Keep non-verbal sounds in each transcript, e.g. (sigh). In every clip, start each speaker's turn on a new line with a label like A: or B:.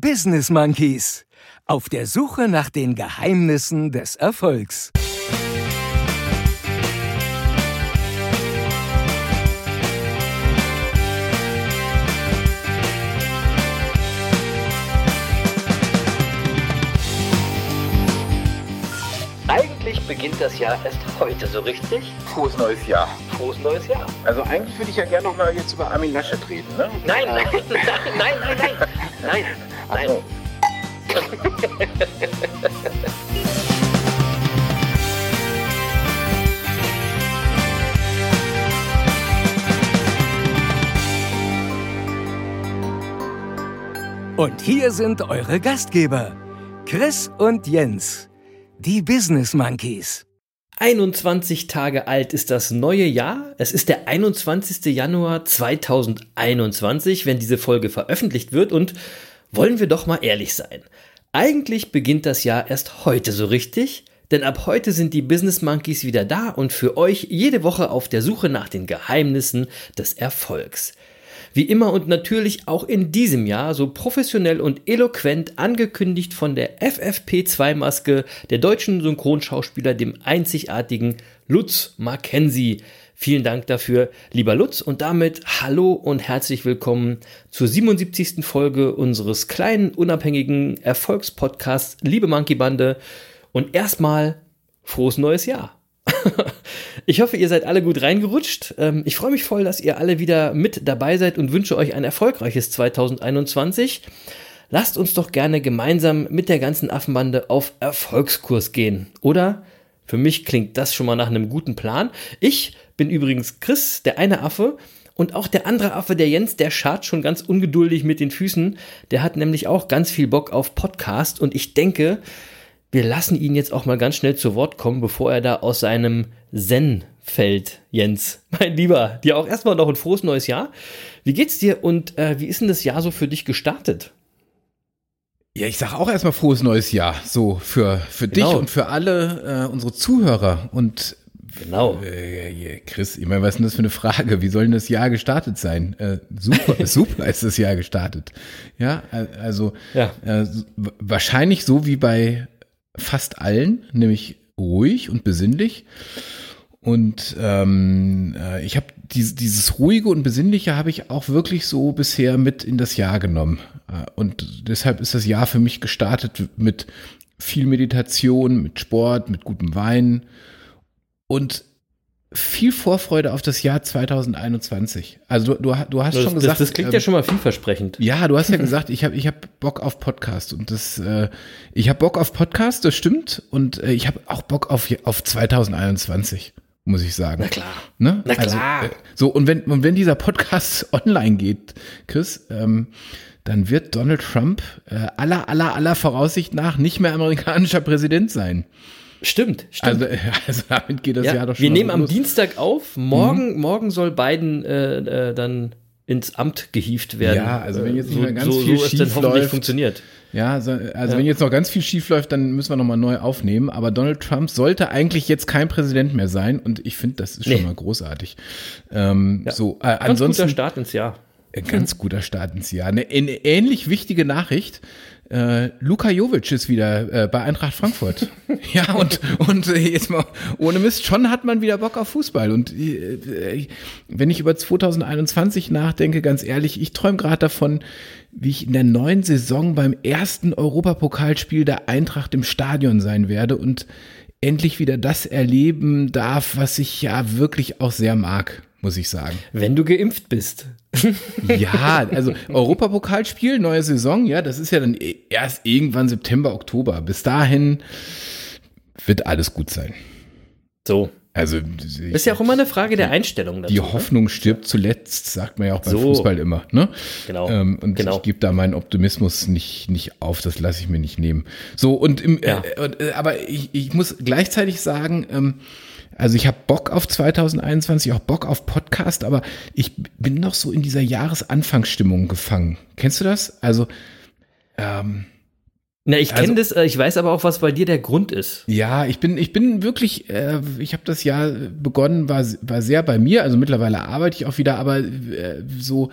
A: Business Monkeys. Auf der Suche nach den Geheimnissen des Erfolgs.
B: Eigentlich beginnt das Jahr erst heute, so richtig?
C: Frohes neues Jahr.
B: Frohes neues Jahr.
C: Also eigentlich würde ich ja gerne noch mal jetzt über Armin Laschet reden, ne?
B: Nein, (laughs) nein, nein, nein, nein, nein, nein, nein.
A: Und hier sind eure Gastgeber, Chris und Jens, die Business Monkeys.
B: 21 Tage alt ist das neue Jahr. Es ist der 21. Januar 2021, wenn diese Folge veröffentlicht wird. Und wollen wir doch mal ehrlich sein. Eigentlich beginnt das Jahr erst heute so richtig. Denn ab heute sind die Business Monkeys wieder da und für euch jede Woche auf der Suche nach den Geheimnissen des Erfolgs. Wie immer und natürlich auch in diesem Jahr so professionell und eloquent angekündigt von der FFP2-Maske der deutschen Synchronschauspieler, dem einzigartigen Lutz Mackenzie. Vielen Dank dafür, lieber Lutz, und damit hallo und herzlich willkommen zur 77. Folge unseres kleinen, unabhängigen Erfolgspodcasts Liebe Monkey Bande. Und erstmal frohes neues Jahr. (laughs) Ich hoffe, ihr seid alle gut reingerutscht. Ähm, Ich freue mich voll, dass ihr alle wieder mit dabei seid und wünsche euch ein erfolgreiches 2021. Lasst uns doch gerne gemeinsam mit der ganzen Affenbande auf Erfolgskurs gehen, oder? Für mich klingt das schon mal nach einem guten Plan. Ich bin übrigens Chris, der eine Affe, und auch der andere Affe, der Jens, der schart schon ganz ungeduldig mit den Füßen. Der hat nämlich auch ganz viel Bock auf Podcast und ich denke, wir lassen ihn jetzt auch mal ganz schnell zu Wort kommen, bevor er da aus seinem Zen fällt, Jens. (laughs) Mein Lieber, dir auch erstmal noch ein frohes neues Jahr. Wie geht's dir und äh, wie ist denn das Jahr so für dich gestartet?
C: Ja, ich sage auch erstmal frohes neues Jahr. So für, für dich
B: Genau.
C: und für alle äh, unsere Zuhörer. Und
B: Genau.
C: äh, Chris, ich meine, was ist denn das für eine Frage? Wie soll denn das Jahr gestartet sein? Äh, super, (laughs) super ist das Jahr gestartet. Ja, äh, also
B: Ja.
C: äh, wahrscheinlich so wie bei fast allen, nämlich ruhig und besinnlich. Und ähm, äh, ich habe dieses, dieses ruhige und besinnliche habe ich auch wirklich so bisher mit in das Jahr genommen. Äh, und deshalb ist das Jahr für mich gestartet mit viel Meditation, mit Sport, mit gutem Wein und viel Vorfreude auf das Jahr 2021. Also du, du, du hast
B: Das,
C: schon
B: das,
C: gesagt,
B: das klingt
C: ähm,
B: ja schon mal vielversprechend.
C: ja, du hast ja (laughs) gesagt, ich habe ich hab Bock auf Podcast und das, äh, ich habe Bock auf Podcast, das stimmt und äh, ich habe auch Bock auf auf 2021, muss ich sagen.
B: Na klar.
C: Ne?
B: Na klar.
C: Also, äh, so und wenn und wenn dieser Podcast (laughs) online geht, Chris, ähm, dann wird Donald Trump äh, aller aller aller Voraussicht nach nicht mehr amerikanischer Präsident sein.
B: Stimmt, stimmt.
C: Also, äh, (laughs) also damit geht das
B: ja,
C: Jahr doch schon
B: wir nehmen am
C: los.
B: Dienstag auf. Morgen, morgen soll Biden äh, äh, dann ins Amt gehievt werden.
C: Ja, also wenn jetzt nicht
B: so,
C: ganz
B: so,
C: viel
B: so es dann
C: schief
B: hoffentlich
C: läuft.
B: funktioniert.
C: Ja, so, also wenn jetzt noch ganz viel schief läuft, dann müssen wir nochmal neu aufnehmen. Aber Donald Trump sollte eigentlich jetzt kein Präsident mehr sein und ich finde, das ist schon
B: Nee.
C: mal großartig. Ähm, So, äh,
B: Ganz
C: ansonsten
B: guter Start ins Jahr.
C: ein ganz guter Start ins Jahr. Eine, eine ähnlich wichtige Nachricht. Äh, Luka Jovic ist wieder äh, bei Eintracht Frankfurt. (laughs) ja, und, und äh, jetzt mal ohne Mist, schon hat man wieder Bock auf Fußball. Und äh, wenn ich über 2021 nachdenke, ganz ehrlich, ich träume gerade davon, wie ich in der neuen Saison beim ersten Europapokalspiel der Eintracht im Stadion sein werde und endlich wieder das erleben darf, was ich ja wirklich auch sehr mag, muss ich sagen.
B: Wenn du geimpft bist. (laughs)
C: Ja, also Europapokalspiel, neue Saison, ja, das ist ja dann e- erst irgendwann September, Oktober. Bis dahin wird alles gut sein.
B: So.
C: Also
B: Ist ja auch immer eine Frage der Einstellung dazu.
C: die
B: ne?
C: Hoffnung stirbt zuletzt, sagt man ja auch beim
B: So.
C: Fußball immer. Ne?
B: Genau,
C: Ähm, und
B: genau.
C: ich gebe da meinen Optimismus nicht, nicht auf, das lasse ich mir nicht nehmen. So, und im,
B: Ja.
C: äh, äh, aber ich, ich muss gleichzeitig sagen, ähm, also ich habe Bock auf 2021, auch Bock auf Podcast, aber ich bin noch so in dieser Jahresanfangsstimmung gefangen. Kennst du das? Also, ähm,
B: Na, ich kenne
C: Also-
B: das, äh, ich weiß aber auch, was bei dir der Grund ist.
C: Ja, ich bin, ich bin wirklich, äh, ich habe das Jahr begonnen, war, war sehr bei mir, also mittlerweile arbeite ich auch wieder, aber äh, so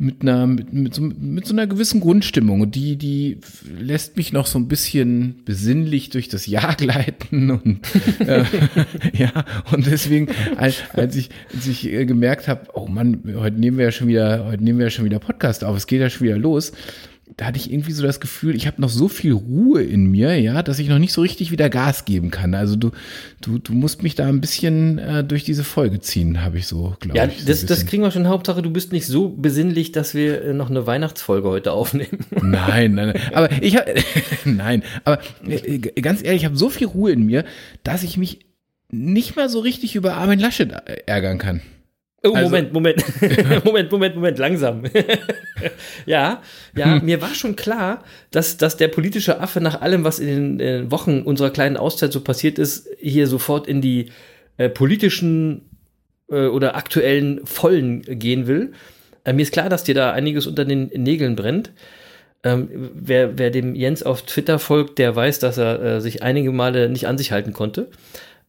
C: mit einer, mit, mit, so, mit so einer gewissen Grundstimmung. Und die, die lässt mich noch so ein bisschen besinnlich durch das Jahr (laughs) gleiten. Und äh, (laughs) ja, und deswegen, als, als ich, als ich äh, gemerkt habe, oh Mann, heute nehmen wir ja schon wieder, heute nehmen wir ja schon wieder Podcast auf, es geht ja schon wieder los da hatte ich irgendwie so das Gefühl, ich habe noch so viel Ruhe in mir, ja, dass ich noch nicht so richtig wieder Gas geben kann. Also du, du, du musst mich da ein bisschen äh, durch diese Folge ziehen, habe ich so, glaube
B: ja,
C: ich.
B: Ja, das, das kriegen wir schon. Hauptsache, du bist nicht so besinnlich, dass wir äh, noch eine Weihnachtsfolge heute aufnehmen. (laughs)
C: Nein, nein, nein. Aber ich habe, (laughs) nein, aber äh, ganz ehrlich, ich habe so viel Ruhe in mir, dass ich mich nicht mehr so richtig über Armin Laschet äh, ärgern kann.
B: Oh, also, Moment, Moment, (laughs) (laughs) Moment, Moment, Moment, langsam. (laughs) ja, ja, hm. mir war schon klar, dass, dass der politische Affe nach allem, was in den äh, Wochen unserer kleinen Auszeit so passiert ist, hier sofort in die äh, politischen äh, oder aktuellen Vollen gehen will. Äh, mir ist klar, dass dir da einiges unter den Nägeln brennt. Ähm, wer, wer dem Jens auf Twitter folgt, der weiß, dass er äh, sich einige Male nicht an sich halten konnte.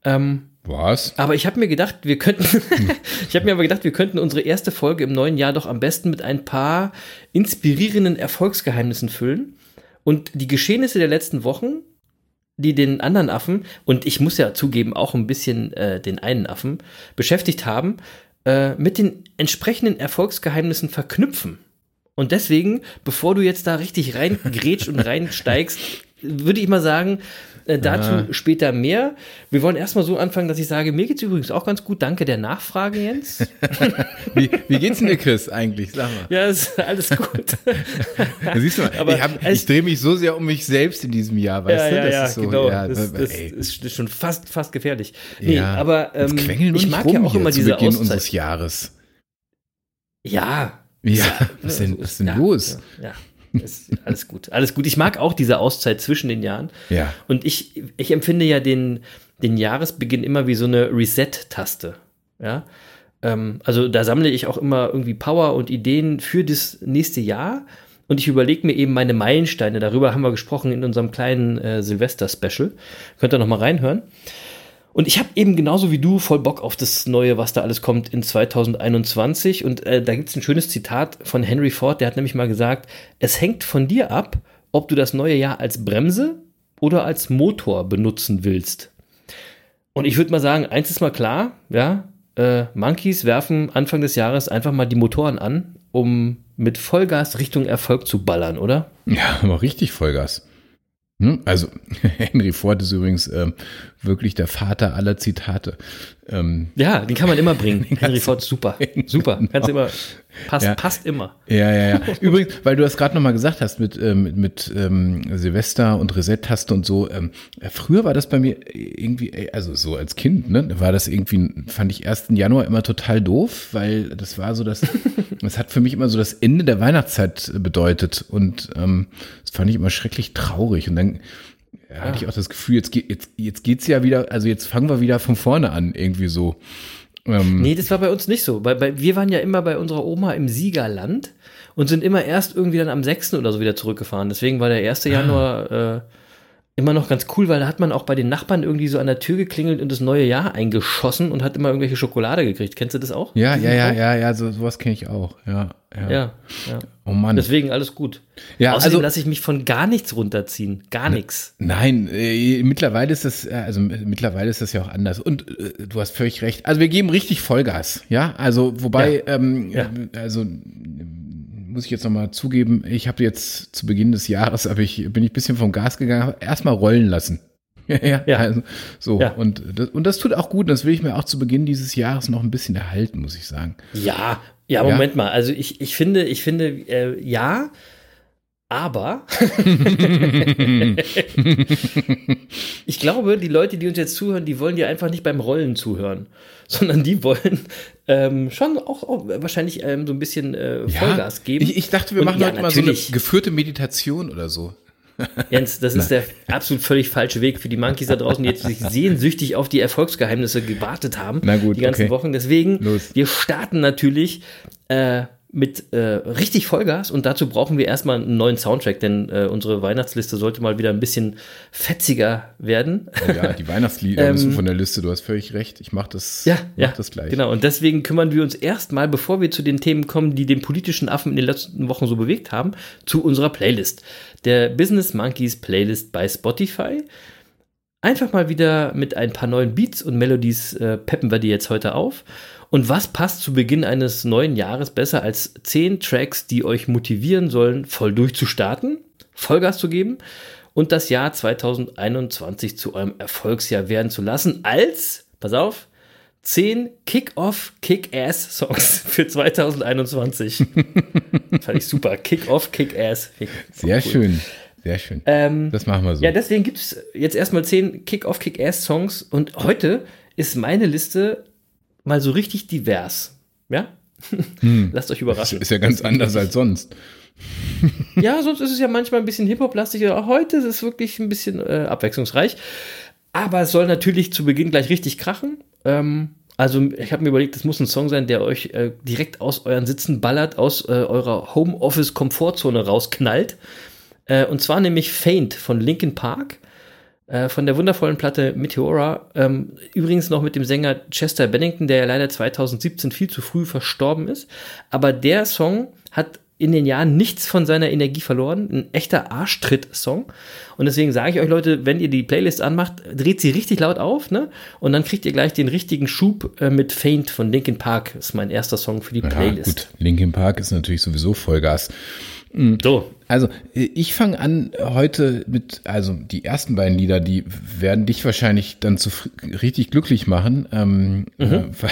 B: Ähm,
C: was?
B: Aber ich habe mir gedacht, wir könnten, (laughs) (laughs) ich habe mir aber gedacht, wir könnten unsere erste Folge im neuen Jahr doch am besten mit ein paar inspirierenden Erfolgsgeheimnissen füllen und die Geschehnisse der letzten Wochen, die den anderen Affen und ich muss ja zugeben auch ein bisschen äh, den einen Affen beschäftigt haben, äh, mit den entsprechenden Erfolgsgeheimnissen verknüpfen. Und deswegen, bevor du jetzt da richtig reingrätscht und (laughs) reinsteigst, würde ich mal sagen, äh, dazu ah. später mehr. Wir wollen erstmal so anfangen, dass ich sage, mir geht es übrigens auch ganz gut. Danke der Nachfrage, Jens. (laughs)
C: wie, wie geht's denn dir, Chris, eigentlich? Sag mal.
B: Ja, ist alles gut.
C: ja, siehst du mal, Aber ich, ich drehe mich so sehr um mich selbst in diesem Jahr, weißt
B: ja,
C: du?
B: Ja, das ja, ist so, genau. Ja, das, das, ist, ist, schon fast, fast gefährlich. Nee, ja, aber ähm, ich mag ja auch immer diese
C: Beginn Auszeit. unseres Jahres.
B: Ja.
C: Ja, was denn, was denn los?
B: ja. Ist alles gut. Alles gut. Ich mag auch diese Auszeit zwischen den Jahren.
C: Ja.
B: Und ich, ich empfinde ja den, den Jahresbeginn immer wie so eine Reset-Taste. Ja. Ähm, also da sammle ich auch immer irgendwie Power und Ideen für das nächste Jahr. Und ich überlege mir eben meine Meilensteine. Darüber haben wir gesprochen in unserem kleinen äh, Silvester-Special. Könnt ihr noch mal reinhören. Und ich habe eben genauso wie du voll Bock auf das Neue, was da alles kommt in 2021. Und äh, da gibt es ein schönes Zitat von Henry Ford, der hat nämlich mal gesagt, es hängt von dir ab, ob du das neue Jahr als Bremse oder als Motor benutzen willst. Und ich würde mal sagen, eins ist mal klar, ja, äh, Monkeys werfen Anfang des Jahres einfach mal die Motoren an, um mit Vollgas Richtung Erfolg zu ballern, oder?
C: Ja, aber richtig Vollgas. Hm? Also (laughs) Henry Ford ist übrigens äh, wirklich der Vater aller Zitate.
B: Ähm, ja, den kann man immer (laughs) bringen. Henry Ford, super, (laughs) super, genau. kannst immer, passt, ja. passt immer.
C: Ja, ja, ja. (laughs) Übrigens, weil du das gerade nochmal gesagt hast mit, ähm, mit, mit ähm, Silvester und Reset-Taste und so. Ähm, früher war das bei mir irgendwie, also so als Kind, ne, war das irgendwie, fand ich 1. Januar immer total doof, weil das war so das, das hat für mich immer so das Ende der Weihnachtszeit bedeutet und ähm, das fand ich immer schrecklich traurig und dann ja, hatte ich auch das Gefühl, jetzt, geht, jetzt, jetzt geht's ja wieder, also jetzt fangen wir wieder von vorne an, irgendwie so.
B: Ähm. Nee, das war bei uns nicht so. Bei, bei, wir waren ja immer bei unserer Oma im Siegerland und sind immer erst irgendwie dann am 6. oder so wieder zurückgefahren. Deswegen war der 1. Ah. Januar äh, immer noch ganz cool, weil da hat man auch bei den Nachbarn irgendwie so an der Tür geklingelt und das neue Jahr eingeschossen und hat immer irgendwelche Schokolade gekriegt. Kennst du das auch?
C: Ja, ja, ja, ja, ja, so, sowas kenne ich auch. Ja,
B: ja, ja, ja.
C: Oh Mann.
B: Deswegen alles gut. Ja, Außerdem also lasse ich mich von gar nichts runterziehen. Gar nichts.
C: Nein, äh, mittlerweile ist das, äh, also mittlerweile ist das ja auch anders. Und äh, du hast völlig recht. Also wir geben richtig Vollgas, ja. Also wobei, ja. Ähm, ja. also muss ich jetzt nochmal zugeben, ich habe jetzt zu Beginn des Jahres, aber ich, bin ich ein bisschen vom Gas gegangen, erstmal rollen lassen. (laughs) ja, ja. Also, so. Ja. Und, das, und das tut auch gut. Das will ich mir auch zu Beginn dieses Jahres noch ein bisschen erhalten, muss ich sagen.
B: Ja, ja, Moment ja? mal. Also ich, ich finde, ich finde, äh, ja, aber (laughs) ich glaube, die Leute, die uns jetzt zuhören, die wollen dir einfach nicht beim Rollen zuhören, sondern die wollen ähm, schon auch, auch wahrscheinlich ähm, so ein bisschen äh, Vollgas ja, geben.
C: Ich, ich, dachte, wir Und machen ja, heute mal so eine geführte Meditation oder so. (laughs)
B: Jens, das ist der absolut völlig falsche Weg für die Monkeys da draußen, die jetzt sich (laughs) sehnsüchtig auf die Erfolgsgeheimnisse gewartet haben.
C: Na gut,
B: die ganzen
C: okay.
B: Wochen. Deswegen, Los. wir starten natürlich äh, mit äh, richtig Vollgas und dazu brauchen wir erstmal einen neuen Soundtrack, denn äh, unsere Weihnachtsliste sollte mal wieder ein bisschen fetziger werden.
C: Oh ja, die Weihnachtslieder (laughs) müssen von der Liste, du hast völlig recht. Ich mache das,
B: Ja,
C: mach
B: ja,
C: das gleich.
B: Genau, und deswegen kümmern wir uns erstmal, bevor wir zu den Themen kommen, die den politischen Affen in den letzten Wochen so bewegt haben, zu unserer Playlist. Der Business Monkeys Playlist bei Spotify. Einfach mal wieder mit ein paar neuen Beats und Melodies äh, peppen wir die jetzt heute auf. Und was passt zu Beginn eines neuen Jahres besser als 10 Tracks, die euch motivieren sollen, voll durchzustarten, Vollgas zu geben und das Jahr 2021 zu eurem Erfolgsjahr werden zu lassen, als, pass auf, 10 Kick-Off, Kick-Ass-Songs (laughs) für 2021. (laughs) Fand ich super. Kick-Off, Kick-Ass.
C: Sehr
B: Cool.
C: schön, sehr schön.
B: Ähm,
C: das machen wir so.
B: ja, deswegen gibt es jetzt erstmal 10 Kick-Off, Kick-Ass-Songs und heute ist meine Liste mal so richtig divers. Ja? (laughs) Lasst euch
C: das
B: überraschen.
C: ist ja ganz anders als sonst. (laughs)
B: Ja, sonst ist es ja manchmal ein bisschen Hip-Hop-lastiger. Heute ist es wirklich ein bisschen äh, abwechslungsreich. Aber es soll natürlich zu Beginn gleich richtig krachen. Ähm, also ich habe mir überlegt, das muss ein Song sein, der euch äh, direkt aus euren Sitzen ballert, aus äh, eurer Homeoffice-Komfortzone rausknallt. Äh, und zwar nämlich Faint von Linkin Park. Äh, von der wundervollen Platte Meteora. Ähm, übrigens noch mit dem Sänger Chester Bennington, der ja leider 2017 viel zu früh verstorben ist. Aber der Song hat in den Jahren nichts von seiner Energie verloren. Ein echter Arschtritt-Song. Und deswegen sage ich euch, Leute, wenn ihr die Playlist anmacht, dreht sie richtig laut auf, ne? Und dann kriegt ihr gleich den richtigen Schub äh, mit Faint von Linkin Park. Das ist mein erster Song für die
C: Ja,
B: Playlist.
C: gut. Linkin Park ist natürlich sowieso Vollgas.
B: So,
C: Also, äh, ich fange an heute mit, also die ersten beiden Lieder, die werden dich wahrscheinlich dann zu richtig glücklich machen. Ähm, äh, (laughs) weil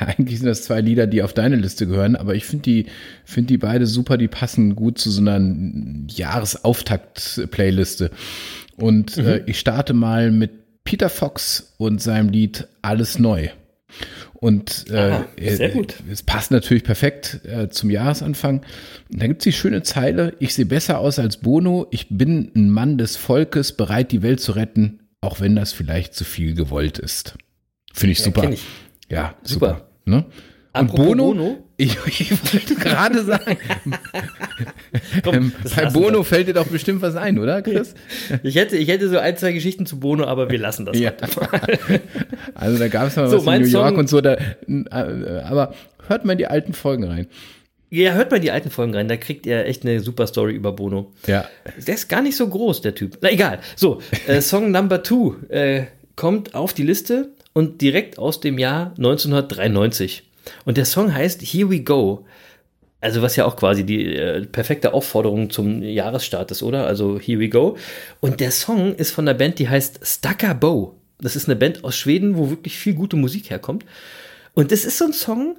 C: eigentlich sind das zwei Lieder, die auf deine Liste gehören, aber ich finde die, finde die beide super, die passen gut zu so einer Jahresauftakt-Playliste. Und äh, ich starte mal mit Peter Fox und seinem Lied Alles Neu. Und äh,
B: Aha, sehr
C: äh,
B: gut.
C: es passt natürlich perfekt äh, zum Jahresanfang. Da gibt's die schöne Zeile, ich sehe besser aus als Bono, ich bin ein Mann des Volkes, bereit die Welt zu retten, auch wenn das vielleicht zu viel gewollt ist. Finde ich super.
B: kenn ich.
C: Ja,
B: Super.
C: super. Ne? Und Bono,
B: Bono.
C: Ich, ich wollte gerade sagen,
B: komm,
C: ähm, bei Bono
B: wir.
C: fällt dir doch bestimmt was ein, oder Chris?
B: Ich hätte, ich hätte so ein, zwei Geschichten zu Bono, aber wir lassen das.
C: Ja. (laughs) Also da gab es mal
B: So,
C: was in New York
B: Song-
C: und so, da, äh, aber hört mal in die alten Folgen rein.
B: Ja, hört mal in die alten Folgen rein, da kriegt ihr echt eine super Story über Bono.
C: Ja,
B: Der ist gar nicht so groß, der Typ. Na egal. So, äh, (laughs) Song Number Two äh, kommt auf die Liste und direkt aus dem Jahr 1993. Und der Song heißt Here We Go. Also was ja auch quasi die äh, perfekte Aufforderung zum Jahresstart ist, oder? Also Here We Go. Und der Song ist von der Band, die heißt Stucker Bow. Das ist eine Band aus Schweden, wo wirklich viel gute Musik herkommt. Und das ist so ein Song,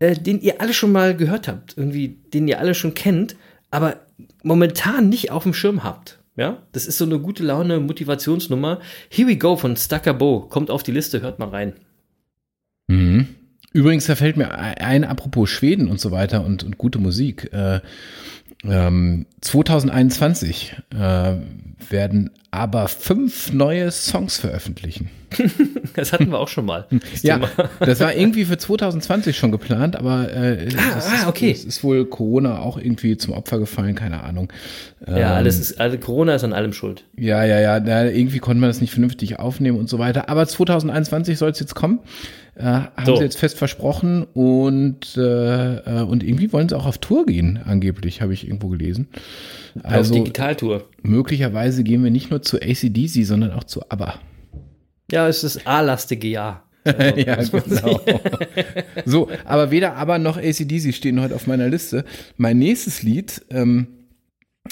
B: äh, den ihr alle schon mal gehört habt, irgendwie, den ihr alle schon kennt, aber momentan nicht auf dem Schirm habt. Ja, das ist so eine gute Laune Motivationsnummer. Here we go von Stucker Bow. Kommt auf die Liste, hört mal rein.
C: Mhm. Übrigens, da fällt mir ein, apropos Schweden und so weiter und, und gute Musik. Äh, ähm, 2021 äh, werden aber fünf neue Songs veröffentlichen. (laughs)
B: Das hatten wir auch schon mal. das
C: Ja,
B: Thema. (laughs)
C: das war irgendwie für 2020 schon geplant, aber äh,
B: Ah,
C: es,
B: ah,
C: ist,
B: okay.
C: es ist wohl Corona auch irgendwie zum Opfer gefallen, keine Ahnung.
B: ja,
C: Ähm,
B: alles ist, also Corona ist an allem schuld.
C: Ja, ja, ja, na, irgendwie konnte man das nicht vernünftig aufnehmen und so weiter. Aber 2021 soll es jetzt kommen. Äh, haben
B: So.
C: sie jetzt fest versprochen und, äh, äh, und irgendwie wollen sie auch auf Tour gehen, angeblich, habe ich irgendwo gelesen.
B: auf
C: Also
B: Digitaltour.
C: möglicherweise gehen wir nicht nur zu ACDC, sondern auch zu ABBA.
B: Ja, es ist das A-lastige Jahr. (laughs)
C: ja, genau. so, aber weder ABBA noch ACDC stehen heute auf meiner Liste. Mein nächstes Lied ähm,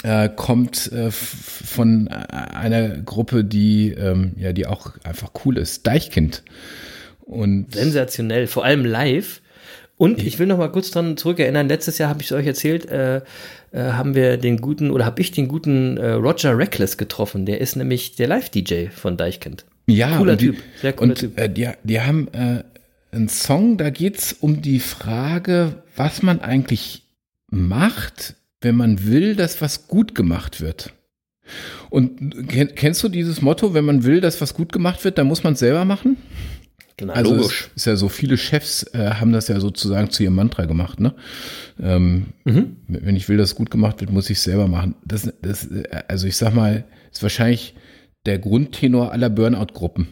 C: äh, kommt äh, von äh, einer Gruppe, die, ähm, ja, die auch einfach cool ist. Deichkind. Und
B: Sensationell, vor allem live. Und ich will noch mal kurz dran zurückerinnern, letztes Jahr habe ich es euch erzählt, äh, äh, haben wir den guten, oder habe ich den guten äh, Roger Reckless getroffen. Der ist nämlich der Live-DJ von Deichkind.
C: ja,
B: Cooler
C: und die,
B: Typ, sehr cooler
C: und,
B: Typ.
C: Äh, die, die haben äh, einen Song, da geht's um die Frage, was man eigentlich macht, wenn man will, dass was gut gemacht wird. Und kenn, kennst du dieses Motto, wenn man will, dass was gut gemacht wird, dann muss man es selber machen? Na, also logisch. ist ja so, viele Chefs äh, haben das ja sozusagen zu ihrem Mantra gemacht, ne? Ähm, mhm. Wenn ich will, dass es gut gemacht wird, muss ich es selber machen. Das, das, also ich sag mal, ist wahrscheinlich der Grundtenor aller Burnout-Gruppen.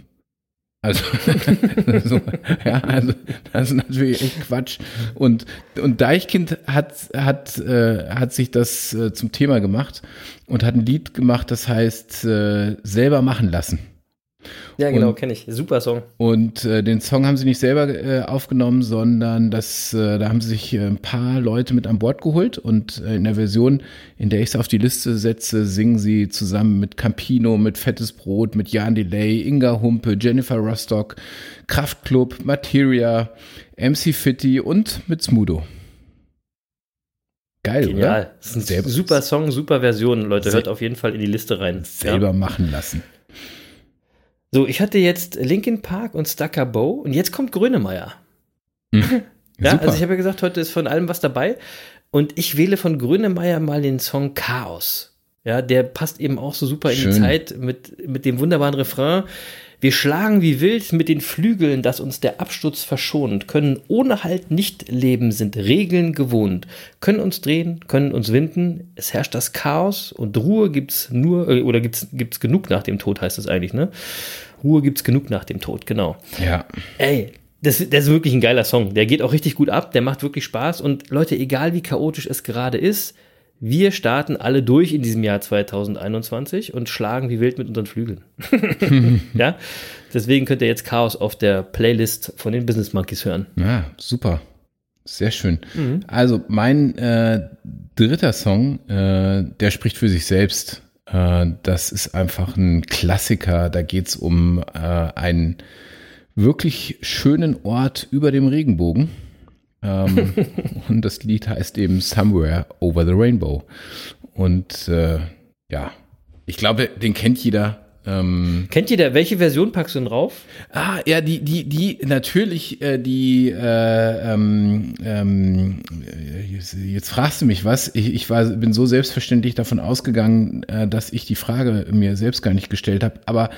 C: Also, (laughs) so, ja, also das ist natürlich echt Quatsch. Und, und Deichkind hat, hat, äh, hat sich das äh, zum Thema gemacht und hat ein Lied gemacht, das heißt äh, selber machen lassen.
B: Ja, genau, kenne ich. Super Song.
C: Und äh, den Song haben sie nicht selber äh, aufgenommen, sondern das, äh, da haben sie sich äh, ein paar Leute mit an Bord geholt. Und äh, in der Version, in der ich es auf die Liste setze, singen sie zusammen mit Campino, mit Fettes Brot, mit Jan Delay, Inga Humpe, Jennifer Rostock, Kraftklub, Materia, MC Fitty und mit Smudo.
B: Geil, Genial. oder? Das ist ein super Song, super Version. Leute, hört auf jeden Fall in die Liste rein.
C: Selber ja. machen lassen.
B: So, ich hatte jetzt Linkin Park und Stucker Bow und jetzt kommt Grönemeyer.
C: Hm. (laughs)
B: ja, Super. also ich habe ja gesagt, heute ist von allem was dabei und ich wähle von Grönemeyer mal den Song Chaos. Ja, der passt eben auch so super Schön. in die Zeit mit, mit dem wunderbaren Refrain. Wir schlagen wie wild mit den Flügeln, dass uns der Absturz verschont, können ohne Halt nicht leben, sind Regeln gewohnt, können uns drehen, können uns winden, es herrscht das Chaos und Ruhe gibt's nur, äh, oder gibt's, gibt's genug nach dem Tod, heißt es eigentlich, ne? Ruhe gibt's genug nach dem Tod, genau.
C: Ja.
B: Ey, das, das, ist wirklich ein geiler Song. Der geht auch richtig gut ab, der macht wirklich Spaß. Und Leute, egal wie chaotisch es gerade ist, wir starten alle durch in diesem Jahr 2021 und schlagen wie wild mit unseren Flügeln. (laughs) ja, deswegen könnt ihr jetzt Chaos auf der Playlist von den Business Monkeys hören.
C: Ja, super. Sehr schön. Mhm. Also mein äh, dritter Song, äh, der spricht für sich selbst. Äh, das ist einfach ein Klassiker. Da geht es um äh, einen wirklich schönen Ort über dem Regenbogen. Ähm, (laughs) und das Lied heißt eben Somewhere Over the Rainbow. Und äh, ja, ich glaube, den kennt jeder.
B: Ähm, Kennt jeder, welche Version packst du denn drauf?
C: Ah, ja, die, die, die, natürlich, äh, die, äh, ähm, ähm, jetzt, jetzt, fragst du mich was. Ich, ich war, bin so selbstverständlich davon ausgegangen, äh, dass ich die Frage mir selbst gar nicht gestellt habe. Aber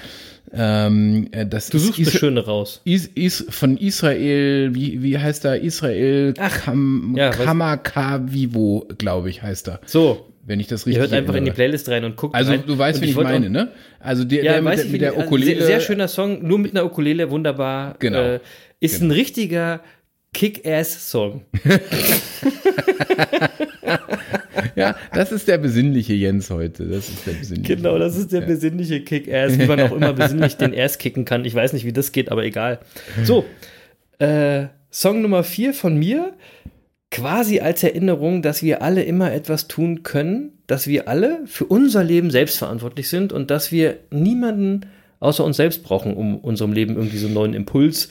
C: ähm, äh, das
B: du suchst ist, eine schöne raus.
C: Is, is, von Israel, wie, wie heißt da? Israel
B: Ach, Kam,
C: ja, Kamakavivo, glaube ich, heißt er.
B: So,
C: wenn ich das richtig
B: Ihr hört einfach in die Playlist rein und guckt
C: Also
B: rein.
C: du weißt, wie ich, ich meine, ne? Also der, ja, der mit, mit der Ukulele.
B: Sehr, sehr, schöner Song, nur mit einer Ukulele, wunderbar.
C: Genau. Äh,
B: ist
C: genau.
B: ein richtiger Kick-Ass-Song. (laughs) (laughs)
C: ja, das ist der besinnliche Jens heute. Das ist der besinnliche.
B: Genau, das ist der besinnliche Kick-Ass, wie man auch immer besinnlich den Ass kicken kann. Ich weiß nicht, wie das geht, aber egal. So, äh, Song Nummer 4 von mir quasi als Erinnerung, dass wir alle immer etwas tun können, dass wir alle für unser Leben selbst verantwortlich sind und dass wir niemanden außer uns selbst brauchen, um unserem Leben irgendwie so einen neuen Impuls,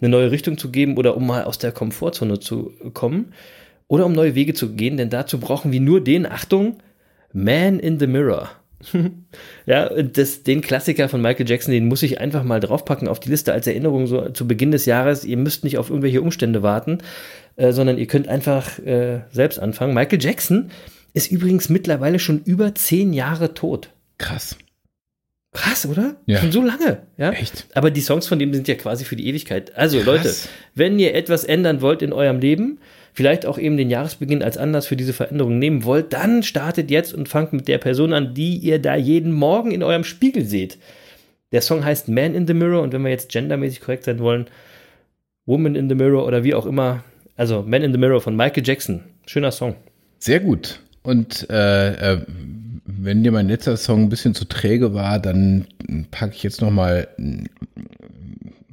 B: eine neue Richtung zu geben oder um mal aus der Komfortzone zu kommen oder um neue Wege zu gehen, denn dazu brauchen wir nur den, Achtung, Man in the Mirror. (laughs) ja, das, den Klassiker von Michael Jackson, den muss ich einfach mal draufpacken auf die Liste als Erinnerung so zu Beginn des Jahres. Ihr müsst nicht auf irgendwelche Umstände warten, äh, sondern ihr könnt einfach äh, selbst anfangen. Michael Jackson ist übrigens mittlerweile schon über zehn Jahre tot.
C: Krass.
B: Krass, oder?
C: Ja.
B: Schon so lange, ja?
C: Echt?
B: Aber die Songs von dem sind ja quasi für die Ewigkeit. Also, Krass. Leute, wenn ihr etwas ändern wollt in eurem Leben, vielleicht auch eben den Jahresbeginn als Anlass für diese Veränderung nehmen wollt, dann startet jetzt und fangt mit der Person an, die ihr da jeden Morgen in eurem Spiegel seht. Der Song heißt Man in the Mirror und wenn wir jetzt gendermäßig korrekt sein wollen, Woman in the Mirror oder wie auch immer, also Man in the Mirror von Michael Jackson. Schöner Song.
C: Sehr gut. Und äh, äh, wenn dir mein letzter Song ein bisschen zu träge war, dann packe ich jetzt noch mal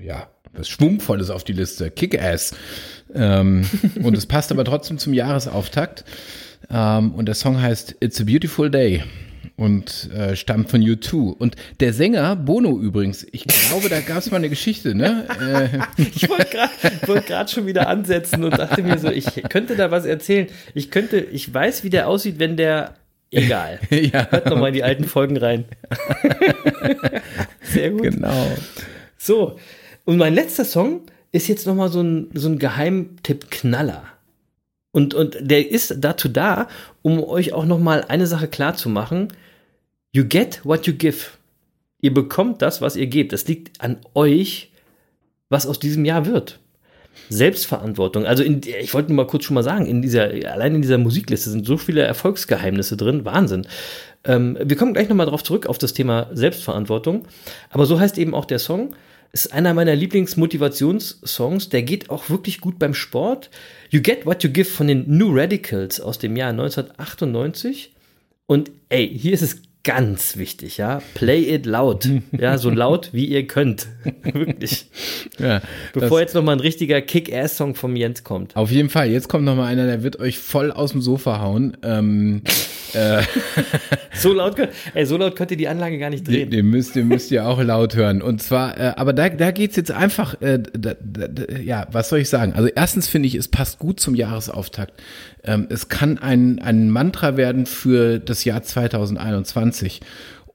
C: ja was schwungvolles auf die Liste. Kick-Ass. Ähm, und es passt aber trotzdem zum Jahresauftakt. Ähm, und der Song heißt It's a Beautiful Day und äh, stammt von U2. Und der Sänger, Bono übrigens, ich glaube, da gab es mal eine Geschichte, ne?
B: Äh. ich wollte gerade wollt schon wieder ansetzen und dachte mir so, ich könnte da was erzählen. Ich könnte, ich weiß, wie der aussieht, wenn der Egal. (laughs)
C: ja.
B: Hört nochmal in die alten Folgen rein. (laughs) Sehr gut.
C: Genau.
B: So, und mein letzter Song ist jetzt nochmal so ein, so ein Geheimtipp-Knaller. Und, und der ist dazu da, um euch auch nochmal eine Sache klar zu machen. You get what you give. Ihr bekommt das, was ihr gebt. Das liegt an euch, was aus diesem Jahr wird. Selbstverantwortung. Also in, ich wollte nur mal kurz schon mal sagen, in dieser, allein in dieser Musikliste sind so viele Erfolgsgeheimnisse drin. Wahnsinn. Ähm, wir kommen gleich nochmal drauf zurück auf das Thema Selbstverantwortung. Aber so heißt eben auch der Song. Ist einer meiner Lieblingsmotivationssongs. Der geht auch wirklich gut beim Sport. You Get What You Give von den New Radicals aus dem Jahr 1998. Und ey, hier ist es ganz wichtig, ja. Play it loud. Ja, so (laughs) laut wie ihr könnt. (laughs) Wirklich. Ja, Bevor jetzt nochmal ein richtiger Kick-Ass-Song vom Jens kommt.
C: Auf jeden Fall. Jetzt kommt nochmal einer, der wird euch voll aus dem Sofa hauen. Ähm, (laughs) äh.
B: so laut, ey, so laut könnt ihr die Anlage gar nicht drehen.
C: Den, den müsst, den müsst ihr auch laut hören. Und zwar, äh, aber da, da geht's jetzt einfach, äh, da, da, ja, was soll ich sagen? Also erstens finde ich, es passt gut zum Jahresauftakt. Ähm, es kann ein, ein Mantra werden für das Jahr 2021.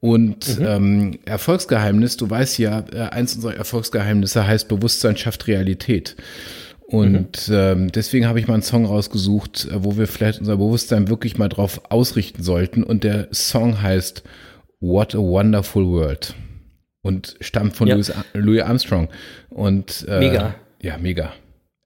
C: Und mhm. ähm, Erfolgsgeheimnis, du weißt ja, äh, eins unserer Erfolgsgeheimnisse heißt Bewusstsein schafft Realität. Und mhm. ähm, deswegen habe ich mal einen Song rausgesucht, äh, wo wir vielleicht unser Bewusstsein wirklich mal drauf ausrichten sollten. Und der Song heißt What a Wonderful World und stammt von ja. Louis, Louis Armstrong. Und
B: äh, mega.
C: Ja, mega.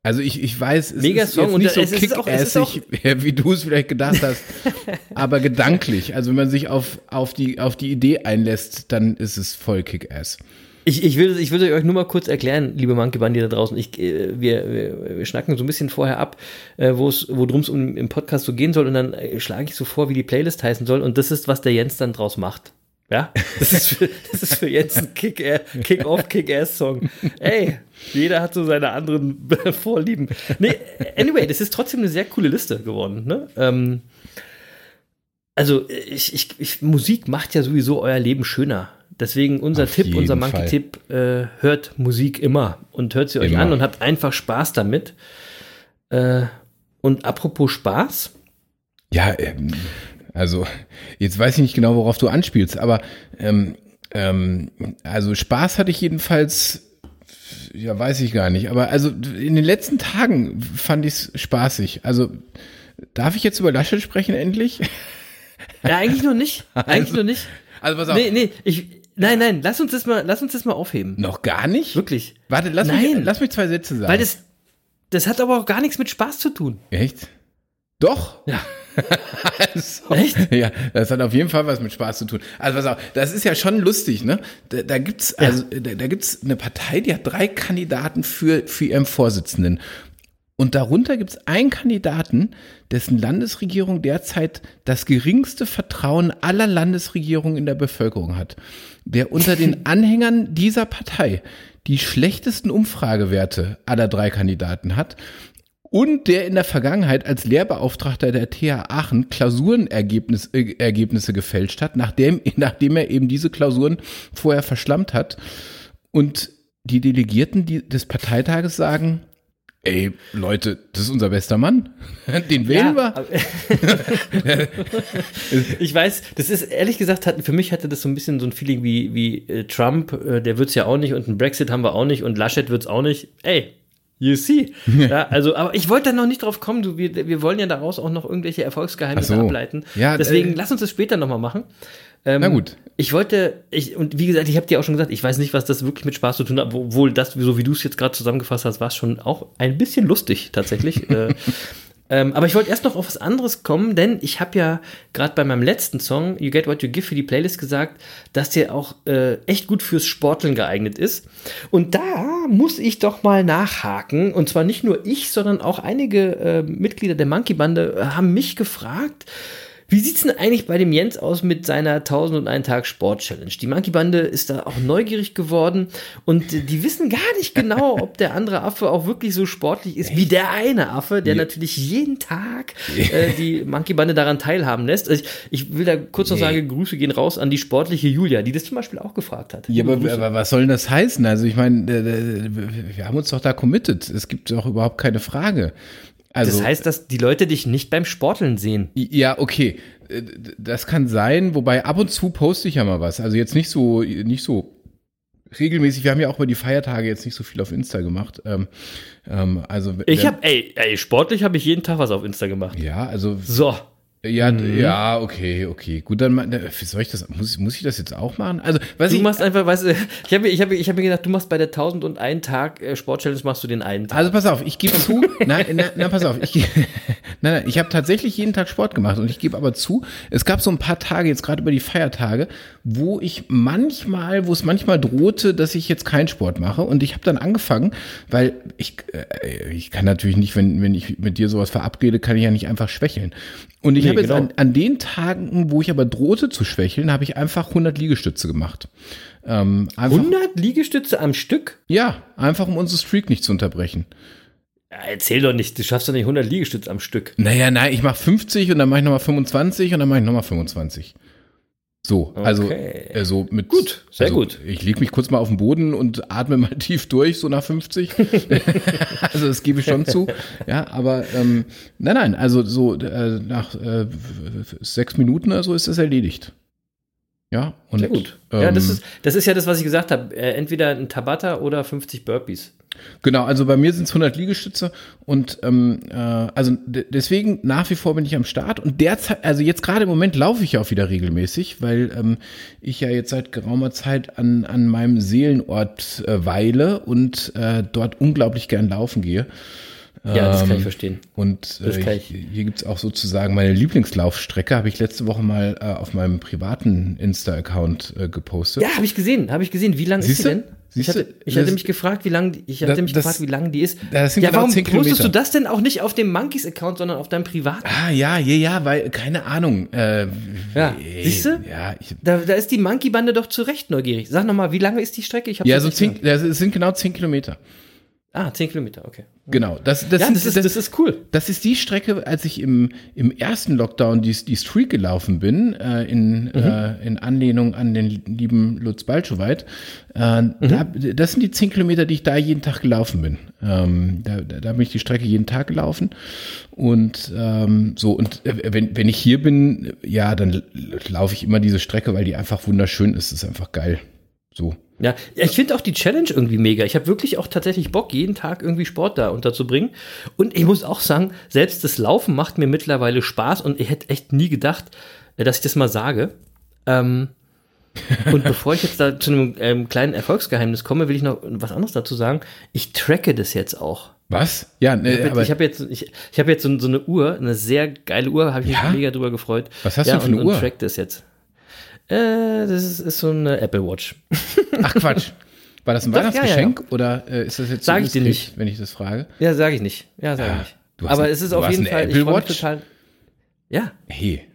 C: Also ich, ich weiß,
B: es Mega ist Song
C: nicht so kickassig, (laughs) wie du es vielleicht gedacht hast, (laughs) aber gedanklich. Also wenn man sich auf, auf, die, auf die Idee einlässt, dann ist es voll Kickass.
B: Ich, ich, will, ich will euch nur mal kurz erklären, liebe Monkey Bandi da draußen. Ich, äh, wir, wir, wir schnacken so ein bisschen vorher ab, äh, worum es um im Podcast so gehen soll und dann äh, schlage ich so vor, wie die Playlist heißen soll und das ist, was der Jens dann draus macht. Ja, das ist für, das ist für Jens ein Kick-Off, Kick-Ass-Song. Ey, jeder hat so seine anderen (laughs) Vorlieben. Nee, anyway, das ist trotzdem eine sehr coole Liste geworden. Ne? Ähm, also, ich, ich, ich, Musik macht ja sowieso euer Leben schöner. Deswegen unser Auf Tipp, unser Monkey-Tipp, äh, hört Musik immer und hört sie euch immer. an und habt einfach Spaß damit. Äh, und apropos Spaß.
C: Ja, ähm, also, jetzt weiß ich nicht genau, worauf du anspielst, aber ähm, ähm, also Spaß hatte ich jedenfalls, ja, weiß ich gar nicht. Aber also in den letzten Tagen fand ich es spaßig. Also, darf ich jetzt über Laschet sprechen endlich? (laughs)
B: Ja, eigentlich noch nicht. Eigentlich also, noch nicht.
C: Also pass auf.
B: Nee, nee, ich, nein, nein, lass uns das mal, lass uns das mal aufheben.
C: Noch gar nicht?
B: Wirklich.
C: Warte, lass, nein. Mich, lass mich zwei Sätze sagen.
B: Weil das, das hat aber auch gar nichts mit Spaß zu tun.
C: Echt? Doch.
B: Ja. (laughs)
C: also, Echt? Ja, das hat auf jeden Fall was mit Spaß zu tun. Also pass auf, das ist ja schon lustig, ne? Da, da gibt's also ja. da, da gibt's eine Partei, die hat drei Kandidaten für für ihren Vorsitzenden. Und darunter gibt es einen Kandidaten, dessen Landesregierung derzeit das geringste Vertrauen aller Landesregierungen in der Bevölkerung hat, der unter den (laughs) Anhängern dieser Partei die schlechtesten Umfragewerte aller drei Kandidaten hat und der in der Vergangenheit als Lehrbeauftragter der TH Aachen Klausurenergebnisse äh, Ergebnisse gefälscht hat, nachdem, (laughs) nachdem er eben diese Klausuren vorher verschlammt hat. Und die Delegierten die, des Parteitages sagen, ey, Leute, das ist unser bester Mann. (laughs) Den wählen ja,
B: wir. (laughs) ich weiß, das ist, ehrlich gesagt, hat, für mich hatte das so ein bisschen so ein Feeling wie, wie äh, Trump, äh, der wird's ja auch nicht und ein Brexit haben wir auch nicht und Laschet wird's auch nicht. Ey, You see. (laughs) Ja, also, aber ich wollte da noch nicht drauf kommen. Du, wir, wir wollen ja daraus auch noch irgendwelche Erfolgsgeheimnisse so. ableiten. Ja, Deswegen äh, lass uns das später nochmal machen.
C: Ähm, Na gut.
B: Ich wollte, ich, und wie gesagt, ich habe dir auch schon gesagt, ich weiß nicht, was das wirklich mit Spaß zu tun hat, obwohl das, so wie du es jetzt gerade zusammengefasst hast, war es schon auch ein bisschen lustig tatsächlich. (laughs) äh, ähm, aber ich wollte erst noch auf was anderes kommen, denn ich habe ja gerade bei meinem letzten Song, You Get What You Give, für die Playlist gesagt, dass der auch äh, echt gut fürs Sporteln geeignet ist. Und da muss ich doch mal nachhaken. Und zwar nicht nur ich, sondern auch einige äh, Mitglieder der Monkey Bande äh, haben mich gefragt, wie sieht's denn eigentlich bei dem Jens aus mit seiner 1001 Tag Sport Challenge? Die Monkey Bande ist da auch neugierig geworden und die wissen gar nicht genau, (laughs) ob der andere Affe auch wirklich so sportlich ist wie der eine Affe, der ja. natürlich jeden Tag äh, die Monkey Bande daran teilhaben lässt. Also ich, ich will da kurz noch nee. sagen, Grüße gehen raus an die sportliche Julia, die das zum Beispiel auch gefragt hat.
C: Ja, aber, aber, was soll denn das heißen? Also ich meine, wir haben uns doch da committed. Es gibt doch überhaupt keine Frage.
B: Also, das heißt, dass die Leute dich nicht beim Sporteln sehen.
C: Ja, okay. Äh, das kann sein, wobei ab und zu poste ich ja mal was. Also jetzt nicht so, nicht so regelmäßig. Wir haben ja auch über die Feiertage jetzt nicht so viel auf Insta gemacht. Ähm, ähm, also
B: ich habe, ey, ey, sportlich habe ich jeden Tag was auf Insta gemacht.
C: Ja, also
B: so.
C: Ja, mhm. ja, okay, okay. Gut, dann soll ich das, muss, muss ich das jetzt auch machen? Also,
B: was du ich, machst einfach, weißt du, ich habe ich hab, ich hab mir gedacht, du machst bei der 1001 Tag äh, Sportchallenge machst du den einen Tag.
C: Also pass auf, ich gebe zu, (laughs) nein, nein, nein, pass auf, ich, (laughs) nein, nein, ich habe tatsächlich jeden Tag Sport gemacht und ich gebe aber zu, es gab so ein paar Tage, jetzt gerade über die Feiertage, wo ich manchmal, wo es manchmal drohte, dass ich jetzt keinen Sport mache und ich habe dann angefangen, weil ich, äh, ich kann natürlich nicht, wenn, wenn ich mit dir sowas verabrede, kann ich ja nicht einfach schwächeln. Und ich nee, habe jetzt genau. an, an, den Tagen, wo ich aber drohte zu schwächeln, habe ich einfach 100 Liegestütze gemacht.
B: Ähm, einfach, 100 Liegestütze am Stück?
C: Ja, einfach um unsere Streak nicht zu unterbrechen.
B: Erzähl doch nicht, du schaffst doch nicht 100 Liegestütze am Stück.
C: Naja, nein, ich mache 50 und dann mache ich nochmal 25 und dann mache ich nochmal 25. So, also okay. äh, so mit.
B: Gut, sehr
C: also,
B: gut.
C: Ich lege mich kurz mal auf den Boden und atme mal (laughs) tief durch, so nach 50. (laughs) also das gebe ich schon zu. Ja, aber ähm, nein, nein, also so äh, nach äh, sechs Minuten oder so ist das erledigt. Ja,
B: und. Sehr gut. Ähm, ja, das ist, das ist ja das, was ich gesagt habe. Äh, entweder ein Tabata oder 50 Burpees.
C: Genau, also bei mir sind es 100 Liegestütze und ähm, äh, also deswegen nach wie vor bin ich am Start und derzeit, also jetzt gerade im Moment laufe ich auch wieder regelmäßig, weil ähm, ich ja jetzt seit geraumer Zeit an, an meinem Seelenort äh, weile und äh, dort unglaublich gern laufen gehe.
B: Ja, das kann ich ähm, verstehen.
C: Und äh, ich, hier gibt's auch sozusagen meine Lieblingslaufstrecke, habe ich letzte Woche mal äh, auf meinem privaten Insta-Account äh, gepostet.
B: Ja, habe ich gesehen, habe ich gesehen. Wie lang ist die denn? ich hatte, ich hatte mich gefragt, wie lang die, ich hatte das, mich gefragt, wie lang die ist.
C: Das sind ja, genau warum postest
B: du das denn auch nicht auf dem Monkeys-Account, sondern auf deinem privaten?
C: Ah, ja, ja, ja, weil, keine Ahnung. Äh,
B: ja, siehst du? Ja, ich, da, da ist die Monkey-Bande doch zu Recht neugierig. Sag nochmal, wie lange ist die Strecke?
C: Ich ja, so zehn, das sind genau zehn Kilometer.
B: Ah, 10 Kilometer, okay.
C: Genau, das, das,
B: ja, sind, das, ist, das, das, ist cool.
C: Das ist die Strecke, als ich im, im ersten Lockdown die, die Streak gelaufen bin, äh, in, mhm. äh, in Anlehnung an den lieben Lutz Balschowait. Äh, mhm. da, das sind die 10 Kilometer, die ich da jeden Tag gelaufen bin. Ähm, da, da, da bin ich die Strecke jeden Tag gelaufen. Und ähm, so, und äh, wenn, wenn ich hier bin, ja, dann laufe ich immer diese Strecke, weil die einfach wunderschön ist. Das ist einfach geil. So.
B: Ja, ich finde auch die Challenge irgendwie mega. Ich habe wirklich auch tatsächlich Bock, jeden Tag irgendwie Sport da unterzubringen. Und ich muss auch sagen, selbst das Laufen macht mir mittlerweile Spaß und ich hätte echt nie gedacht, äh, dass ich das mal sage. Ähm, und bevor ich jetzt da zu einem ähm, kleinen Erfolgsgeheimnis komme, will ich noch was anderes dazu sagen. Ich tracke das jetzt auch.
C: Was? Ja,
B: ne, ich habe hab jetzt, ich, ich hab jetzt so, so, eine Uhr, eine sehr geile Uhr, habe ich ja? mich mega drüber gefreut.
C: Was hast
B: ja,
C: du für eine
B: und,
C: Uhr?
B: Und track das jetzt. Äh, das ist, ist, so eine Apple Watch.
C: Ach Quatsch. (laughs) War das ein Doch, Weihnachtsgeschenk ja, ja. oder äh, ist das jetzt
B: sag so ich dir nicht,
C: wenn ich das frage?
B: Ja, sage ich nicht. Ja, sage ich nicht. Aber es ist auf jeden Fall
C: Apple Watch?
B: total. Ja.
C: Hey.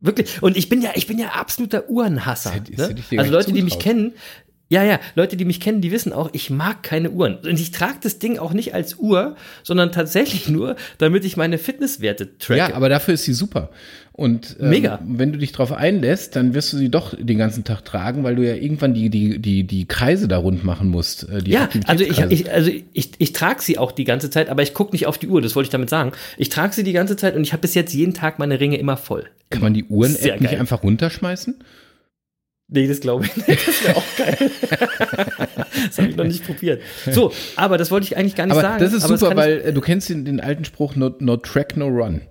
B: Wirklich. Und ich bin ja, ich bin ja absoluter Uhrenhasser. Ne? Also Leute, die mich kennen, ja, ja, Leute, die mich kennen, die wissen auch, ich mag keine Uhren. Und ich trage das Ding auch nicht als Uhr, sondern tatsächlich nur, damit ich meine Fitnesswerte tracke.
C: Ja, aber dafür ist sie super. Und
B: ähm, Mega.
C: wenn du dich darauf einlässt, dann wirst du sie doch den ganzen Tag tragen, weil du ja irgendwann die, die, die, die Kreise da rund machen musst.
B: Äh, ja, also ich, ich, also ich, ich trage sie auch die ganze Zeit, aber ich gucke nicht auf die Uhr, das wollte ich damit sagen. Ich trage sie die ganze Zeit und ich habe bis jetzt jeden Tag meine Ringe immer voll.
C: Kann man die Uhren-App nicht einfach runterschmeißen?
B: Nee, das glaube ich nicht. Das wäre auch geil. (laughs) das habe ich noch nicht probiert. So, aber das wollte ich eigentlich gar nicht
C: aber
B: sagen.
C: Das ist super, weil äh, du kennst den, den alten Spruch, no, no, track, no run.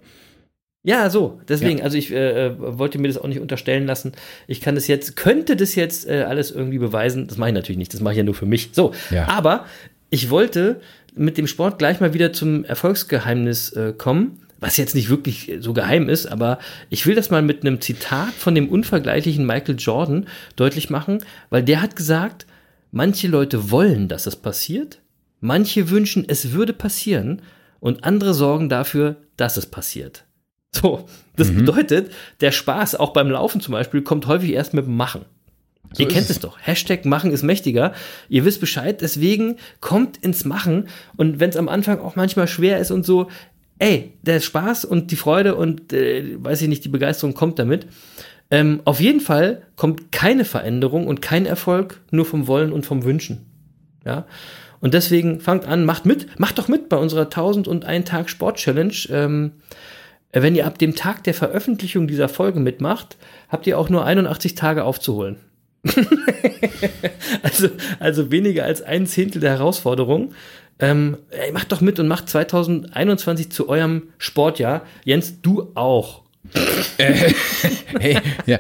B: Ja, so, deswegen, ja. also ich äh, äh, wollte mir das auch nicht unterstellen lassen. Ich kann das jetzt, könnte das jetzt äh, alles irgendwie beweisen. Das mache ich natürlich nicht, das mache ich ja nur für mich. So, ja. aber ich wollte mit dem Sport gleich mal wieder zum Erfolgsgeheimnis äh, kommen was jetzt nicht wirklich so geheim ist, aber ich will das mal mit einem Zitat von dem unvergleichlichen Michael Jordan deutlich machen, weil der hat gesagt, manche Leute wollen, dass es passiert, manche wünschen, es würde passieren und andere sorgen dafür, dass es passiert. So, das mhm. bedeutet, der Spaß auch beim Laufen zum Beispiel kommt häufig erst mit dem Machen. So Ihr kennt es doch. Hashtag machen ist mächtiger. Ihr wisst Bescheid, deswegen kommt ins Machen. Und wenn es am Anfang auch manchmal schwer ist und so, ey, der Spaß und die Freude und äh, weiß ich nicht, die Begeisterung kommt damit. Ähm, auf jeden Fall kommt keine Veränderung und kein Erfolg nur vom Wollen und vom Wünschen. Ja. Und deswegen fangt an, macht mit, macht doch mit bei unserer 1001 Tag Sport Challenge. Ähm, wenn ihr ab dem Tag der Veröffentlichung dieser Folge mitmacht, habt ihr auch nur 81 Tage aufzuholen. (laughs) also, also weniger als ein Zehntel der Herausforderung. Ähm, ey, macht doch mit und macht 2021 zu eurem Sportjahr. Jens, du auch.
C: äh, (laughs) hey, ja,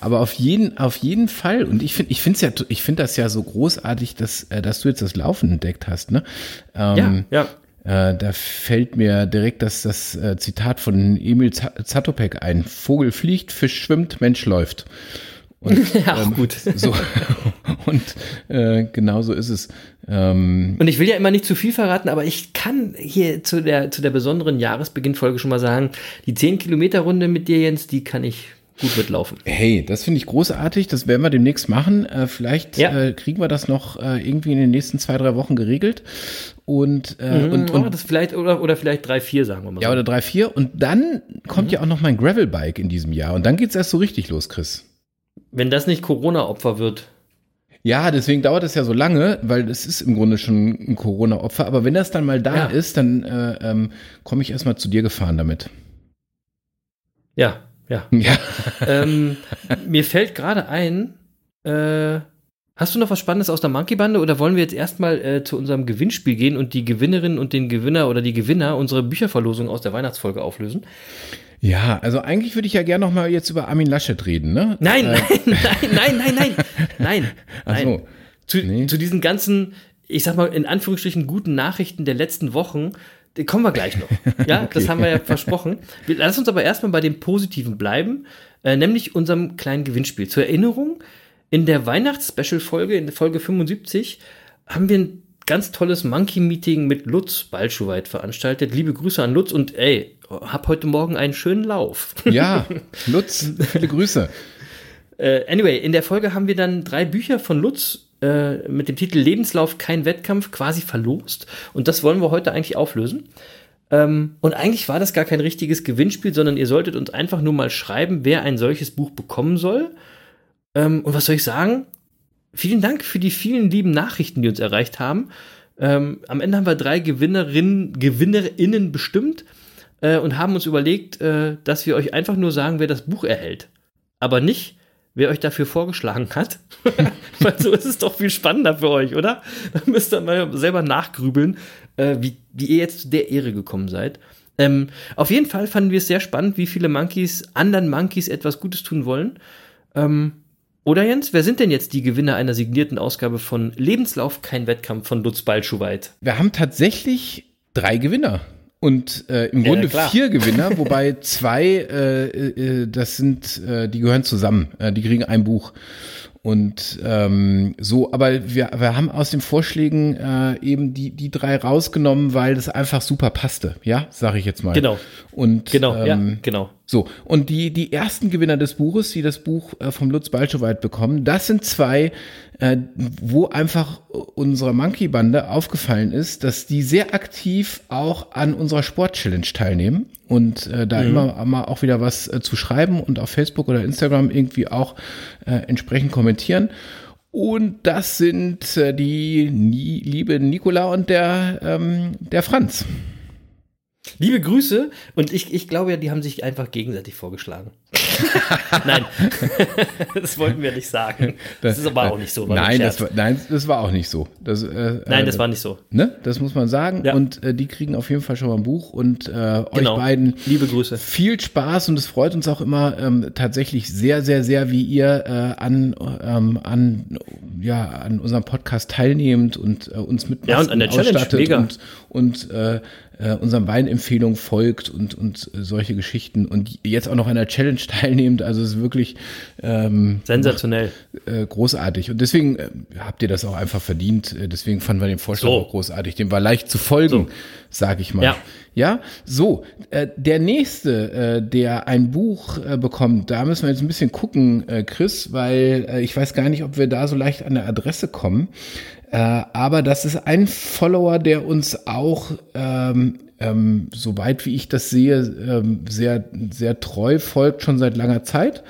C: aber auf jeden, auf jeden Fall. Und ich finde, ich finde ja, ich finde das ja so großartig, dass, äh, dass du jetzt das Laufen entdeckt hast. Ne?
B: Ähm, ja,
C: ja. Äh, da fällt mir direkt das, das äh, Zitat von Emil Zatopek ein. Vogel fliegt, Fisch schwimmt, Mensch läuft.
B: Und, (laughs) ja, ähm, gut. (laughs)
C: So, und äh, genau so ist es.
B: Ähm, und ich will ja immer nicht zu viel verraten, aber ich kann hier zu der, zu der besonderen Jahresbeginnfolge schon mal sagen, die 10-Kilometer-Runde mit dir, Jens, die kann ich gut mitlaufen.
C: Hey, das finde ich großartig. Das werden wir demnächst machen. Äh, vielleicht ja. äh, kriegen wir das noch äh, irgendwie in den nächsten zwei, drei Wochen geregelt. Und, äh,
B: mhm, und, und das vielleicht oder, oder vielleicht drei, vier, sagen wir mal.
C: Ja, so. oder drei, vier. Und dann kommt mhm. ja auch noch mein Gravelbike in diesem Jahr. Und dann geht es erst so richtig los, Chris.
B: Wenn das nicht Corona-Opfer wird.
C: Ja, deswegen dauert es ja so lange, weil es ist im Grunde schon ein Corona-Opfer. Aber wenn das dann mal da ja. ist, dann äh, ähm, komme ich erstmal zu dir gefahren damit.
B: Ja, ja. (laughs) ja. ähm, mir fällt gerade ein, äh, hast du noch was Spannendes aus der Monkey-Bande oder wollen wir jetzt erstmal äh, zu unserem Gewinnspiel gehen und die Gewinnerin und den Gewinner oder die Gewinner unserer Bücherverlosung aus der Weihnachtsfolge auflösen?
C: Ja, also eigentlich würde ich ja gerne noch mal jetzt über Armin Laschet reden, ne?
B: Nein, äh, nein, (laughs) nein, nein, nein, nein, nein. Ach so. Zu, nee. zu diesen ganzen, ich sag mal in Anführungsstrichen guten Nachrichten der letzten Wochen, kommen wir gleich noch. (laughs) Ja, okay. das haben wir ja versprochen. Wir, lass uns aber erstmal bei dem Positiven bleiben, äh, nämlich unserem kleinen Gewinnspiel. Zur Erinnerung, in der Weihnachts-Special-Folge, in der Folge 75, haben wir ein ganz tolles Monkey-Meeting mit Lutz Balschuweit veranstaltet. Liebe Grüße an Lutz und ey, hab heute Morgen einen schönen Lauf.
C: Ja, Lutz, viele Grüße. (laughs)
B: äh, anyway, in der Folge haben wir dann drei Bücher von Lutz äh, mit dem Titel Lebenslauf, kein Wettkampf quasi verlost. Und das wollen wir heute eigentlich auflösen. Ähm, und eigentlich war das gar kein richtiges Gewinnspiel, sondern ihr solltet uns einfach nur mal schreiben, wer ein solches Buch bekommen soll. Ähm, und was soll ich sagen? vielen Dank für die vielen lieben Nachrichten, die uns erreicht haben. Ähm, am Ende haben wir drei Gewinnerinnen, GewinnerInnen bestimmt äh, und haben uns überlegt, äh, dass wir euch einfach nur sagen, wer das Buch erhält. Aber nicht, wer euch dafür vorgeschlagen hat. (laughs) Weil so ist es doch viel spannender für euch, oder? Da müsst ihr mal selber nachgrübeln, äh, wie, wie ihr jetzt zu der Ehre gekommen seid. Ähm, auf jeden Fall fanden wir es sehr spannend, wie viele Monkeys anderen Monkeys etwas Gutes tun wollen. Ähm, oder Jens, wer sind denn jetzt die Gewinner einer signierten Ausgabe von Lebenslauf kein Wettkampf von Lutz Balschuweit?
C: Wir haben tatsächlich drei Gewinner. Und äh, im Grunde ja, vier Gewinner, (laughs) wobei zwei, äh, äh, das sind, äh, die gehören zusammen. Äh, die kriegen ein Buch. Und ähm, so, aber wir, wir haben aus den Vorschlägen äh, eben die, die drei rausgenommen, weil das einfach super passte, ja, sage ich jetzt mal.
B: Genau.
C: Und
B: genau, ähm, ja, genau.
C: So, und die, die ersten Gewinner des Buches, die das Buch äh, vom Lutz Balschowait bekommen, das sind zwei, äh, wo einfach unserer Monkey-Bande aufgefallen ist, dass die sehr aktiv auch an unserer Sport-Challenge teilnehmen und äh, da mhm. immer mal auch wieder was äh, zu schreiben und auf Facebook oder Instagram irgendwie auch äh, entsprechend kommentieren. Und das sind äh, die nie, liebe Nicola und der, ähm, der Franz.
B: Liebe Grüße und ich, ich glaube ja, die haben sich einfach gegenseitig vorgeschlagen. (laughs) nein, (laughs) das wollten wir nicht sagen. Das, das ist aber auch nicht so.
C: Nein das, war, nein, das war auch nicht so. Das,
B: äh, nein, das äh, war nicht so.
C: Ne? Das muss man sagen. Ja. Und äh, die kriegen auf jeden Fall schon mal ein Buch. Und äh, genau. euch beiden
B: liebe Grüße.
C: Viel Spaß und es freut uns auch immer ähm, tatsächlich sehr, sehr, sehr, wie ihr äh, an, ähm, an, ja, an unserem Podcast teilnehmt und äh, uns mit
B: ja, und an der Challenge, mega.
C: und, und äh, äh, unseren Weinempfehlungen folgt und, und solche Geschichten und jetzt auch noch an der Challenge (laughs) teilnehmt. Also es ist wirklich
B: ähm, sensationell.
C: Äh, großartig. Und deswegen äh, habt ihr das auch einfach verdient. Äh, deswegen fanden wir den Vorschlag so. auch großartig. Dem war leicht zu folgen, so. sag ich mal. Ja. Ja, so, äh, der nächste, äh, der ein Buch äh, bekommt, da müssen wir jetzt ein bisschen gucken, äh, Chris, weil äh, ich weiß gar nicht, ob wir da so leicht an der Adresse kommen. Äh, aber das ist ein Follower, der uns auch, ähm, ähm, soweit wie ich das sehe, ähm, sehr, sehr treu folgt, schon seit langer Zeit,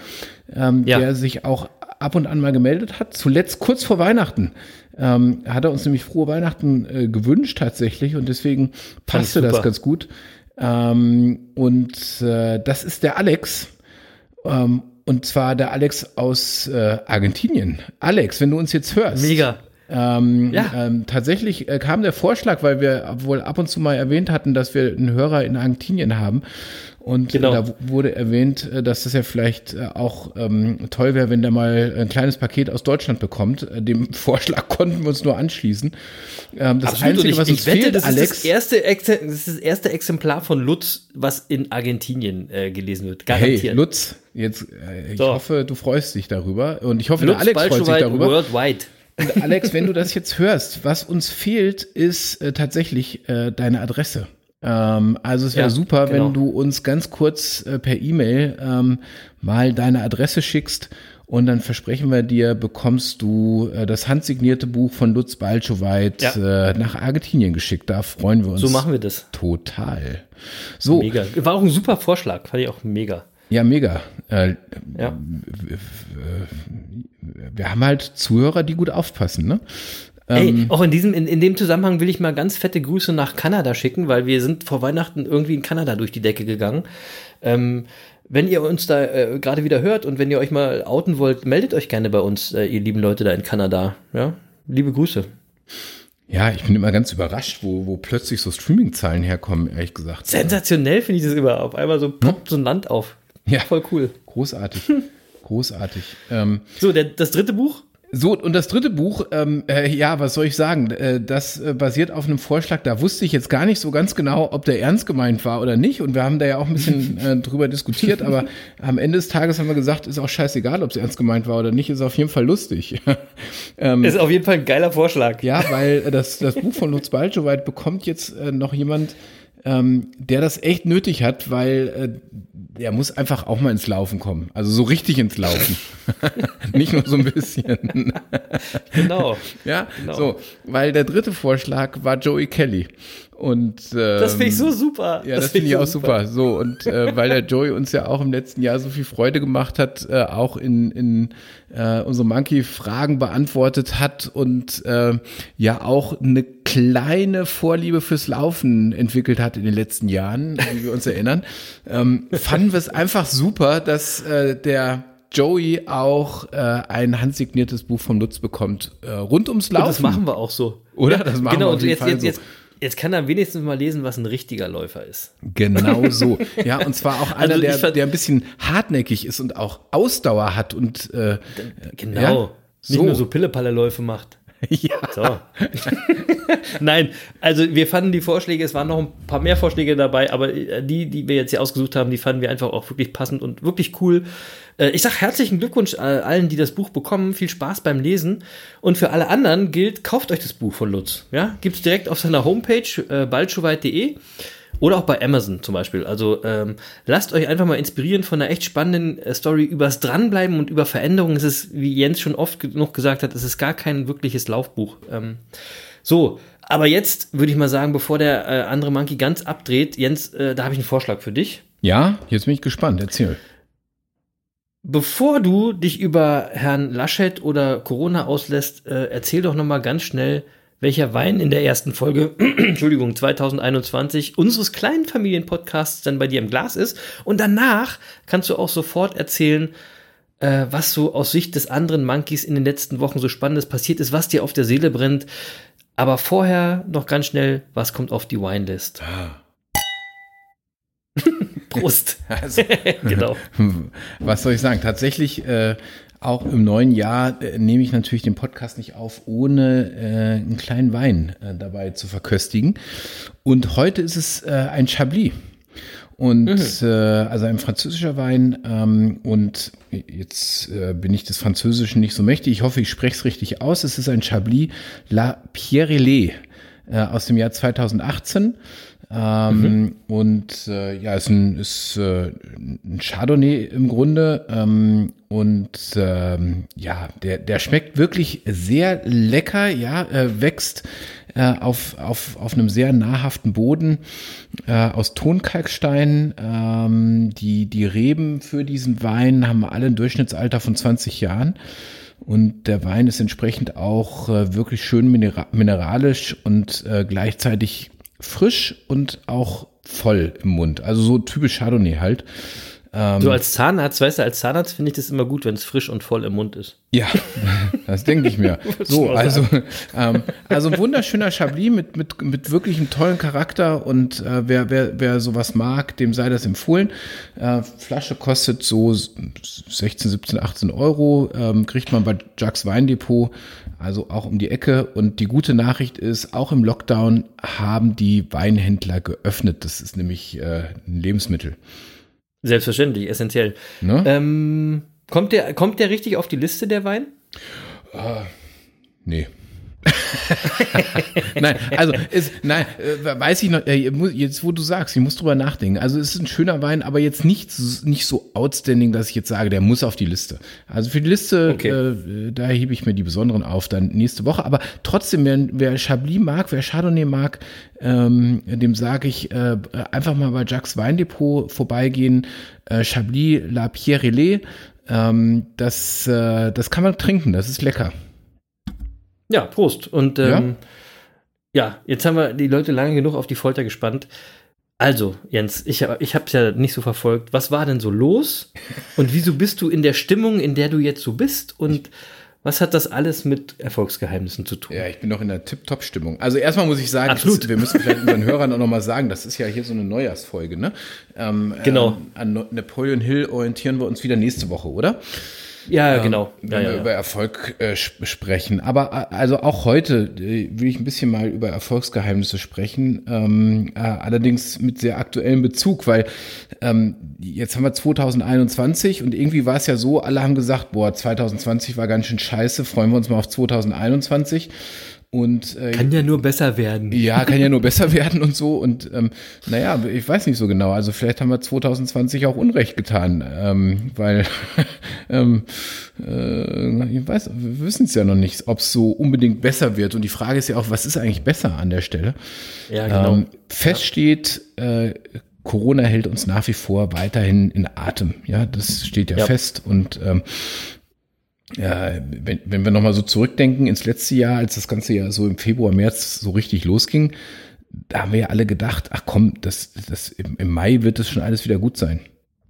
C: ähm, ja. der sich auch ab und an mal gemeldet hat. Zuletzt kurz vor Weihnachten ähm, hat er uns nämlich frohe Weihnachten äh, gewünscht tatsächlich und deswegen passte das ganz gut. Ähm, und äh, das ist der Alex. Ähm, und zwar der Alex aus äh, Argentinien. Alex, wenn du uns jetzt hörst.
B: Mega.
C: Ähm,
B: Ja.
C: ähm, tatsächlich äh, kam der Vorschlag, weil wir wohl ab und zu mal erwähnt hatten, dass wir einen Hörer in Argentinien haben. Und
B: Genau.
C: da wurde erwähnt, äh, dass das ja vielleicht äh, auch ähm, toll wäre, wenn der mal ein kleines Paket aus Deutschland bekommt. Äh, dem (laughs) Vorschlag konnten wir uns nur anschließen. Ähm, das
B: Absolut.
C: Einzige,
B: und
C: was
B: ich,
C: uns
B: ich wette,
C: fehlt,
B: das
C: Alex,
B: ist das erste, das ist das erste Exemplar von Lutz, was in Argentinien äh, gelesen wird. Garantiert.
C: hey, Lutz, jetzt, äh, ich
B: So.
C: hoffe, du freust dich darüber. Und ich hoffe,
B: Lutz
C: der Alex freut sich darüber.
B: Worldwide.
C: Und Alex, wenn du das jetzt hörst, was uns fehlt, ist äh, tatsächlich äh, deine Adresse. Ähm, also es wäre
B: Ja,
C: super,
B: genau.
C: wenn du uns ganz kurz äh, per E-Mail ähm, mal deine Adresse schickst und dann versprechen wir dir, bekommst du äh, das handsignierte Buch von Lutz Balschowait
B: Ja.
C: äh, nach Argentinien geschickt. Da freuen wir uns
B: So machen wir das.
C: total. So,
B: Mega. War auch ein super Vorschlag. Fand ich auch mega.
C: Ja, mega. Äh,
B: Ja.
C: wir haben halt Zuhörer, die gut aufpassen, ne?
B: Ey, auch in diesem, in, in dem Zusammenhang will ich mal ganz fette Grüße nach Kanada schicken, weil wir sind vor Weihnachten irgendwie in Kanada durch die Decke gegangen. Ähm, wenn ihr uns da äh, gerade wieder hört und wenn ihr euch mal outen wollt, meldet euch gerne bei uns, äh, ihr lieben Leute da in Kanada. Ja, liebe Grüße.
C: Ja, ich bin immer ganz überrascht, wo, wo plötzlich so Streaming-Zahlen herkommen, ehrlich gesagt.
B: Sensationell finde ich das immer. Auf einmal so poppt so ein Land auf.
C: Ja.
B: Voll cool.
C: Großartig. (laughs) Großartig. Ähm,
B: So, der, das dritte Buch?
C: so, und das dritte Buch, ähm, äh, ja, was soll ich sagen? Äh, das äh, basiert auf einem Vorschlag, da wusste ich jetzt gar nicht so ganz genau, ob der ernst gemeint war oder nicht. Und wir haben da ja auch ein bisschen (laughs) äh, drüber diskutiert, aber am Ende des Tages haben wir gesagt, ist auch scheißegal, ob es ernst gemeint war oder nicht, ist auf jeden Fall lustig. (laughs) ähm,
B: Ist auf jeden Fall ein geiler Vorschlag.
C: Ja, weil äh, das, das Buch von Lutz Balschowait bekommt jetzt äh, noch jemand, ähm, der das echt nötig hat, weil äh, der muss einfach auch mal ins Laufen kommen. Also so richtig ins Laufen. (laughs) Nicht nur so ein bisschen.
B: Genau. (laughs)
C: ja,
B: Genau.
C: so. Weil der dritte Vorschlag war Joey Kelly. Und ähm,
B: Das finde ich so super.
C: ja, das, finde ich auch super. So, und äh, weil der Joey uns ja auch im letzten Jahr so viel Freude gemacht hat, äh, auch in, in äh, unsere Monkey-Fragen beantwortet hat und äh, ja auch eine kleine Vorliebe fürs Laufen entwickelt hat in den letzten Jahren, wie wir uns erinnern, (laughs) ähm, fanden wir es einfach super, dass äh, der Joey auch äh, ein handsigniertes Buch vom Lutz bekommt, äh, rund ums Laufen.
B: Und das machen wir auch so.
C: Oder? Das machen
B: genau,
C: wir auf
B: und
C: jeden
B: jetzt,
C: Fall
B: jetzt,
C: so.
B: jetzt, jetzt kann er wenigstens mal lesen, was ein richtiger Läufer ist.
C: Genau so. Ja, und zwar auch (laughs) einer,
B: Also
C: der, der ein bisschen hartnäckig ist und auch Ausdauer hat und äh,
B: Genau.
C: Ja,
B: Nicht
C: so.
B: nur so Pille-Palle-Läufe macht. (laughs)
C: ja.
B: So. (laughs) Nein, also wir fanden die Vorschläge, es waren noch ein paar mehr Vorschläge dabei, aber äh, die, die wir jetzt hier ausgesucht haben, die fanden wir einfach auch wirklich passend und wirklich cool. Äh, Ich sag herzlichen Glückwunsch äh, allen, die das Buch bekommen. Viel Spaß beim Lesen. Und für alle anderen gilt, kauft euch das Buch von Lutz. Ja, gibt's direkt auf seiner Homepage äh, baldschoweit.de oder auch bei Amazon zum Beispiel. Also ähm, lasst euch einfach mal inspirieren von einer echt spannenden äh, Story übers Dranbleiben und über Veränderungen. Es ist, wie Jens schon oft genug gesagt hat, es ist gar kein wirkliches Laufbuch. Ähm, so, aber jetzt würde ich mal sagen, bevor der äh, andere Monkey ganz abdreht, Jens, äh, da habe ich einen Vorschlag für dich.
C: ja, jetzt bin ich gespannt. Erzähl.
B: Bevor du dich über Herrn Laschet oder Corona auslässt, äh, erzähl doch noch mal ganz schnell, welcher Wein in der ersten Folge, (clears throat) Entschuldigung, 2021 unseres kleinen Familienpodcasts dann bei dir im Glas ist. Und danach kannst du auch sofort erzählen, äh, was so aus Sicht des anderen Monkeys in den letzten Wochen so Spannendes passiert ist, was dir auf der Seele brennt. Aber vorher noch ganz schnell, was kommt auf die Winelist? (laughs) Prost. (laughs)
C: Also, (laughs)
B: genau.
C: was soll ich sagen? Tatsächlich, äh, auch im neuen Jahr äh, nehme ich natürlich den Podcast nicht auf, ohne äh, einen kleinen Wein äh, dabei zu verköstigen. Und heute ist es äh, ein Chablis. Und äh, also ein französischer Wein. Ähm, und jetzt äh, bin ich des Französischen nicht so mächtig. Ich hoffe, ich spreche es richtig aus. Es ist ein Chablis La Pierrelais äh, aus dem Jahr 2018. Ähm, Und äh, ja, ist ein, ist, äh, ein Chardonnay im Grunde. Ähm, und ähm, ja, der, der schmeckt wirklich sehr lecker, ja, äh, wächst äh, auf, auf, auf einem sehr nahrhaften Boden äh, aus Tonkalkstein. Ähm, die, die Reben für diesen Wein haben alle ein Durchschnittsalter von 20 Jahren. Und der Wein ist entsprechend auch äh, wirklich schön minera mineralisch und äh, gleichzeitig frisch und auch voll im Mund. Also so typisch Chardonnay halt. Ähm,
B: so als Zahnarzt, weißt du, als Zahnarzt finde ich das immer gut, wenn es frisch und voll im Mund ist.
C: Ja, (laughs) das denke ich mir. (laughs) so, also, (laughs) ähm, also ein wunderschöner Chablis mit, mit, mit wirklich einem tollen Charakter und äh, wer, wer, wer sowas mag, dem sei das empfohlen. Äh, Flasche kostet so 16, 17, 18 Euro, ähm, kriegt man bei Jacks Weindepot, also auch um die Ecke. Und die gute Nachricht ist, auch im Lockdown haben die Weinhändler geöffnet. Das ist nämlich äh, ein Lebensmittel.
B: Selbstverständlich, essentiell.
C: Ne?
B: Ähm, kommt, der, kommt der richtig auf die Liste, der Wein?
C: Uh, nee. (laughs) nein, also ist, nein, äh, weiß ich noch, äh, jetzt wo du sagst, ich muss drüber nachdenken. Also es ist ein schöner Wein, aber jetzt nicht, nicht so outstanding, dass ich jetzt sage, der muss auf die Liste. Also für die Liste,
B: Okay.
C: äh, da hebe ich mir die besonderen auf dann nächste Woche. Aber trotzdem, wer, wer Chablis mag, wer Chardonnay mag, ähm, dem sage ich, äh, einfach mal bei Jacques Weindepot vorbeigehen. Äh, Chablis La Pierre ähm, das, äh, das kann man trinken, das ist lecker.
B: Ja, Prost. Und ähm, ja. jetzt haben wir die Leute lange genug auf die Folter gespannt. Also, Jens, ich, ich habe es ja nicht so verfolgt. Was war denn so los? (laughs) Und wieso bist du in der Stimmung, in der du jetzt so bist? Und was hat das alles mit Erfolgsgeheimnissen zu tun?
C: Ja, ich bin noch in der Tip-Top-Stimmung. Also erstmal muss ich sagen,
B: Absolut.
C: Das, wir müssen vielleicht unseren Hörern auch nochmal sagen, das ist ja hier so eine Neujahrsfolge, ne? Ähm,
B: Genau.
C: Ähm, an Napoleon Hill orientieren wir uns wieder nächste Woche, oder?
B: Ja, genau.
C: Wenn
B: Ja,
C: wir
B: ja,
C: über. Erfolg äh, sp- sprechen. Aber äh, also auch heute äh, will ich ein bisschen mal über Erfolgsgeheimnisse sprechen. Ähm, äh, allerdings mit sehr aktuellem Bezug, weil ähm, jetzt haben wir 2021 und irgendwie war es ja so, alle haben gesagt, boah, 2020 war ganz schön scheiße, freuen wir uns mal auf 2021. Und äh,
B: Kann ja nur besser werden.
C: ja, kann ja nur besser (laughs) werden und so. Und ähm, naja, ich weiß nicht so genau. Also vielleicht haben wir 2020 auch Unrecht getan, ähm, weil (laughs) ähm, äh, ich weiß, wir wissen es ja noch nicht, ob es so unbedingt besser wird. Und die Frage ist ja auch, was ist eigentlich besser an der Stelle?
B: Ja, genau.
C: Ähm, fest steht, äh, Corona hält uns nach wie vor weiterhin in Atem. Ja, das steht ja,
B: Ja.
C: fest. Und ähm, ja, wenn, wenn wir nochmal so zurückdenken ins letzte Jahr, als das ganze Jahr so im Februar, März so richtig losging, da haben wir ja alle gedacht, ach komm, das, das, im, im Mai wird das schon alles wieder gut sein.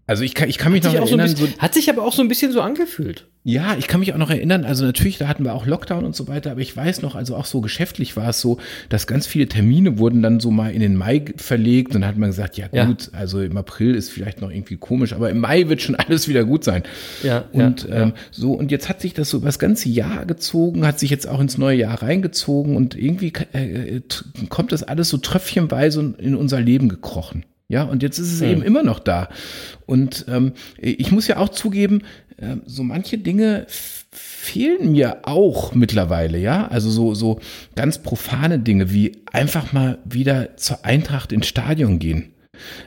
C: Also ich kann, ich kann mich
B: Hat
C: noch
B: so
C: erinnern, so,
B: bisschen, hat sich aber auch so ein bisschen so angefühlt.
C: Ja, ich kann mich auch noch erinnern, also natürlich, da hatten wir auch Lockdown und so weiter, aber ich weiß noch, also auch so geschäftlich war es so, dass ganz viele Termine wurden dann so mal in den Mai verlegt und dann hat man gesagt, ja
B: Ja.
C: gut, also im April ist vielleicht noch irgendwie komisch, aber im Mai wird schon (laughs) alles wieder gut sein.
B: Ja,
C: Und
B: ja,
C: ähm, so, und jetzt hat sich das so über das ganze Jahr gezogen, hat sich jetzt auch ins neue Jahr reingezogen und irgendwie äh, äh, kommt das alles so tröpfchenweise in unser Leben gekrochen. Ja, und jetzt ist es eben immer noch da. Und ähm, ich muss ja auch zugeben, äh, so manche Dinge fehlen mir auch mittlerweile, ja. Also so, so ganz profane Dinge wie einfach mal wieder zur Eintracht ins Stadion gehen.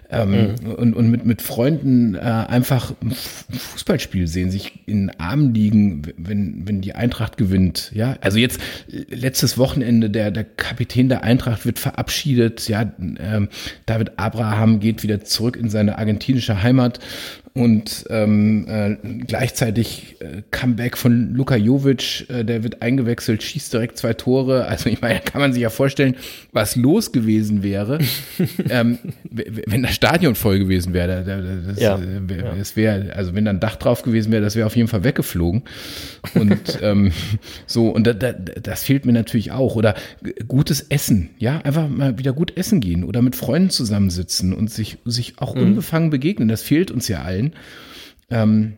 C: Ähm, und, und mit, mit Freunden äh, einfach ein Fußballspiel sehen, sich in den Armen liegen, wenn, wenn die Eintracht gewinnt. Ja, also jetzt äh, letztes Wochenende, der, der Kapitän der Eintracht wird verabschiedet. Ja, ähm, David Abraham geht wieder zurück in seine argentinische Heimat und ähm, äh, gleichzeitig äh, Comeback von Luka Jovic, äh, der wird eingewechselt, schießt direkt zwei Tore. Also ich meine, kann man sich ja vorstellen, was los gewesen wäre, (laughs) ähm, wenn das Stadion voll gewesen wäre. Da- da- Das,
B: Ja,
C: äh, das wäre, also wenn da ein Dach drauf gewesen wäre, das wäre auf jeden Fall weggeflogen. Und (laughs) ähm, so, und da, da, das fehlt mir natürlich auch. Oder gutes Essen, ja, einfach mal wieder gut essen gehen oder mit Freunden zusammensitzen und sich, sich auch
B: Mhm.
C: unbefangen begegnen. Das fehlt uns ja allen. Ähm,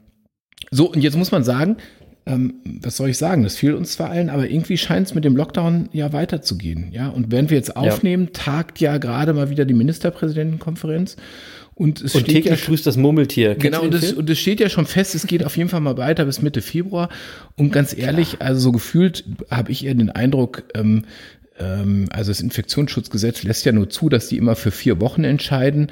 C: so, und jetzt muss man sagen, ähm, was soll ich sagen? Das fehlt uns zwar allen, aber irgendwie scheint es mit dem Lockdown ja weiterzugehen. Ja, und während wir jetzt aufnehmen, tagt ja gerade mal wieder die Ministerpräsidentenkonferenz. Und es
B: Und
C: steht ja
B: täglich
C: schon,
B: grüßt das Murmeltier.
C: Genau, und es, und es steht ja schon fest, es geht auf jeden Fall mal weiter bis Mitte Februar. Und ganz ehrlich, also so gefühlt habe ich eher den Eindruck, ähm, also das Infektionsschutzgesetz lässt ja nur zu, dass die immer für vier Wochen entscheiden.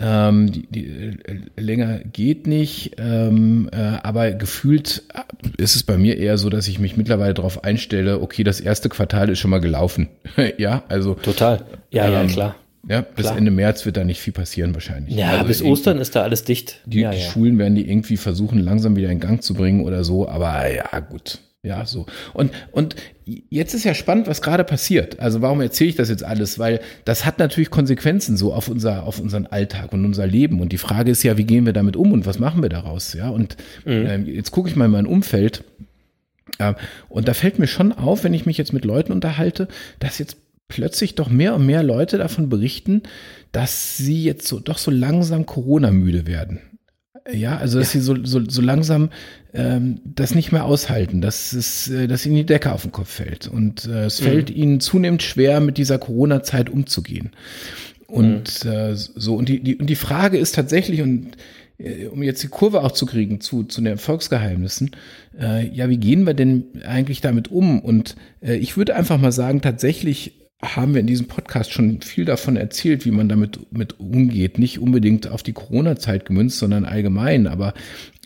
C: Ähm, die, die, äh, länger geht nicht, ähm, äh, aber gefühlt äh, ist es bei mir eher so, dass ich mich mittlerweile darauf einstelle, okay, das erste Quartal ist schon mal gelaufen. (laughs) ja, also
B: Total. Ja, ja,
C: Ähm,
B: klar.
C: ja, bis
B: Klar.
C: Ende März wird da nicht viel passieren wahrscheinlich.
B: Ja,
C: also
B: bis Ostern ist da alles dicht.
C: die,
B: ja,
C: die
B: ja.
C: Schulen werden die irgendwie versuchen, langsam wieder in Gang zu bringen oder so, aber ja, gut. Ja, so. Und, und jetzt ist ja spannend, was gerade passiert. Also warum erzähle ich das jetzt alles? Weil das hat natürlich Konsequenzen so auf unser, auf unseren Alltag und unser Leben. Und die Frage ist ja, wie gehen wir damit um und was machen wir daraus? Ja, und mhm. äh, jetzt gucke ich mal in mein Umfeld. Äh, und da fällt mir schon auf, wenn ich mich jetzt mit Leuten unterhalte, dass jetzt plötzlich doch mehr und mehr Leute davon berichten, dass sie jetzt so doch so langsam Corona-müde werden. Ja, also dass ja. sie so, so, so langsam ähm, das nicht mehr aushalten, dass, es, äh, dass ihnen die Decke auf den Kopf fällt. Und äh, es mhm. fällt ihnen zunehmend schwer, mit dieser Corona-Zeit umzugehen. Und mhm. äh, so, und die, die, und die Frage ist tatsächlich, und äh, um jetzt die Kurve auch zu kriegen zu, zu den Erfolgsgeheimnissen, äh, ja, wie gehen wir denn eigentlich damit um? Und äh, ich würde einfach mal sagen, tatsächlich haben wir in diesem Podcast schon viel davon erzählt, wie man damit mit umgeht. Nicht unbedingt auf die Corona-Zeit gemünzt, sondern allgemein. Aber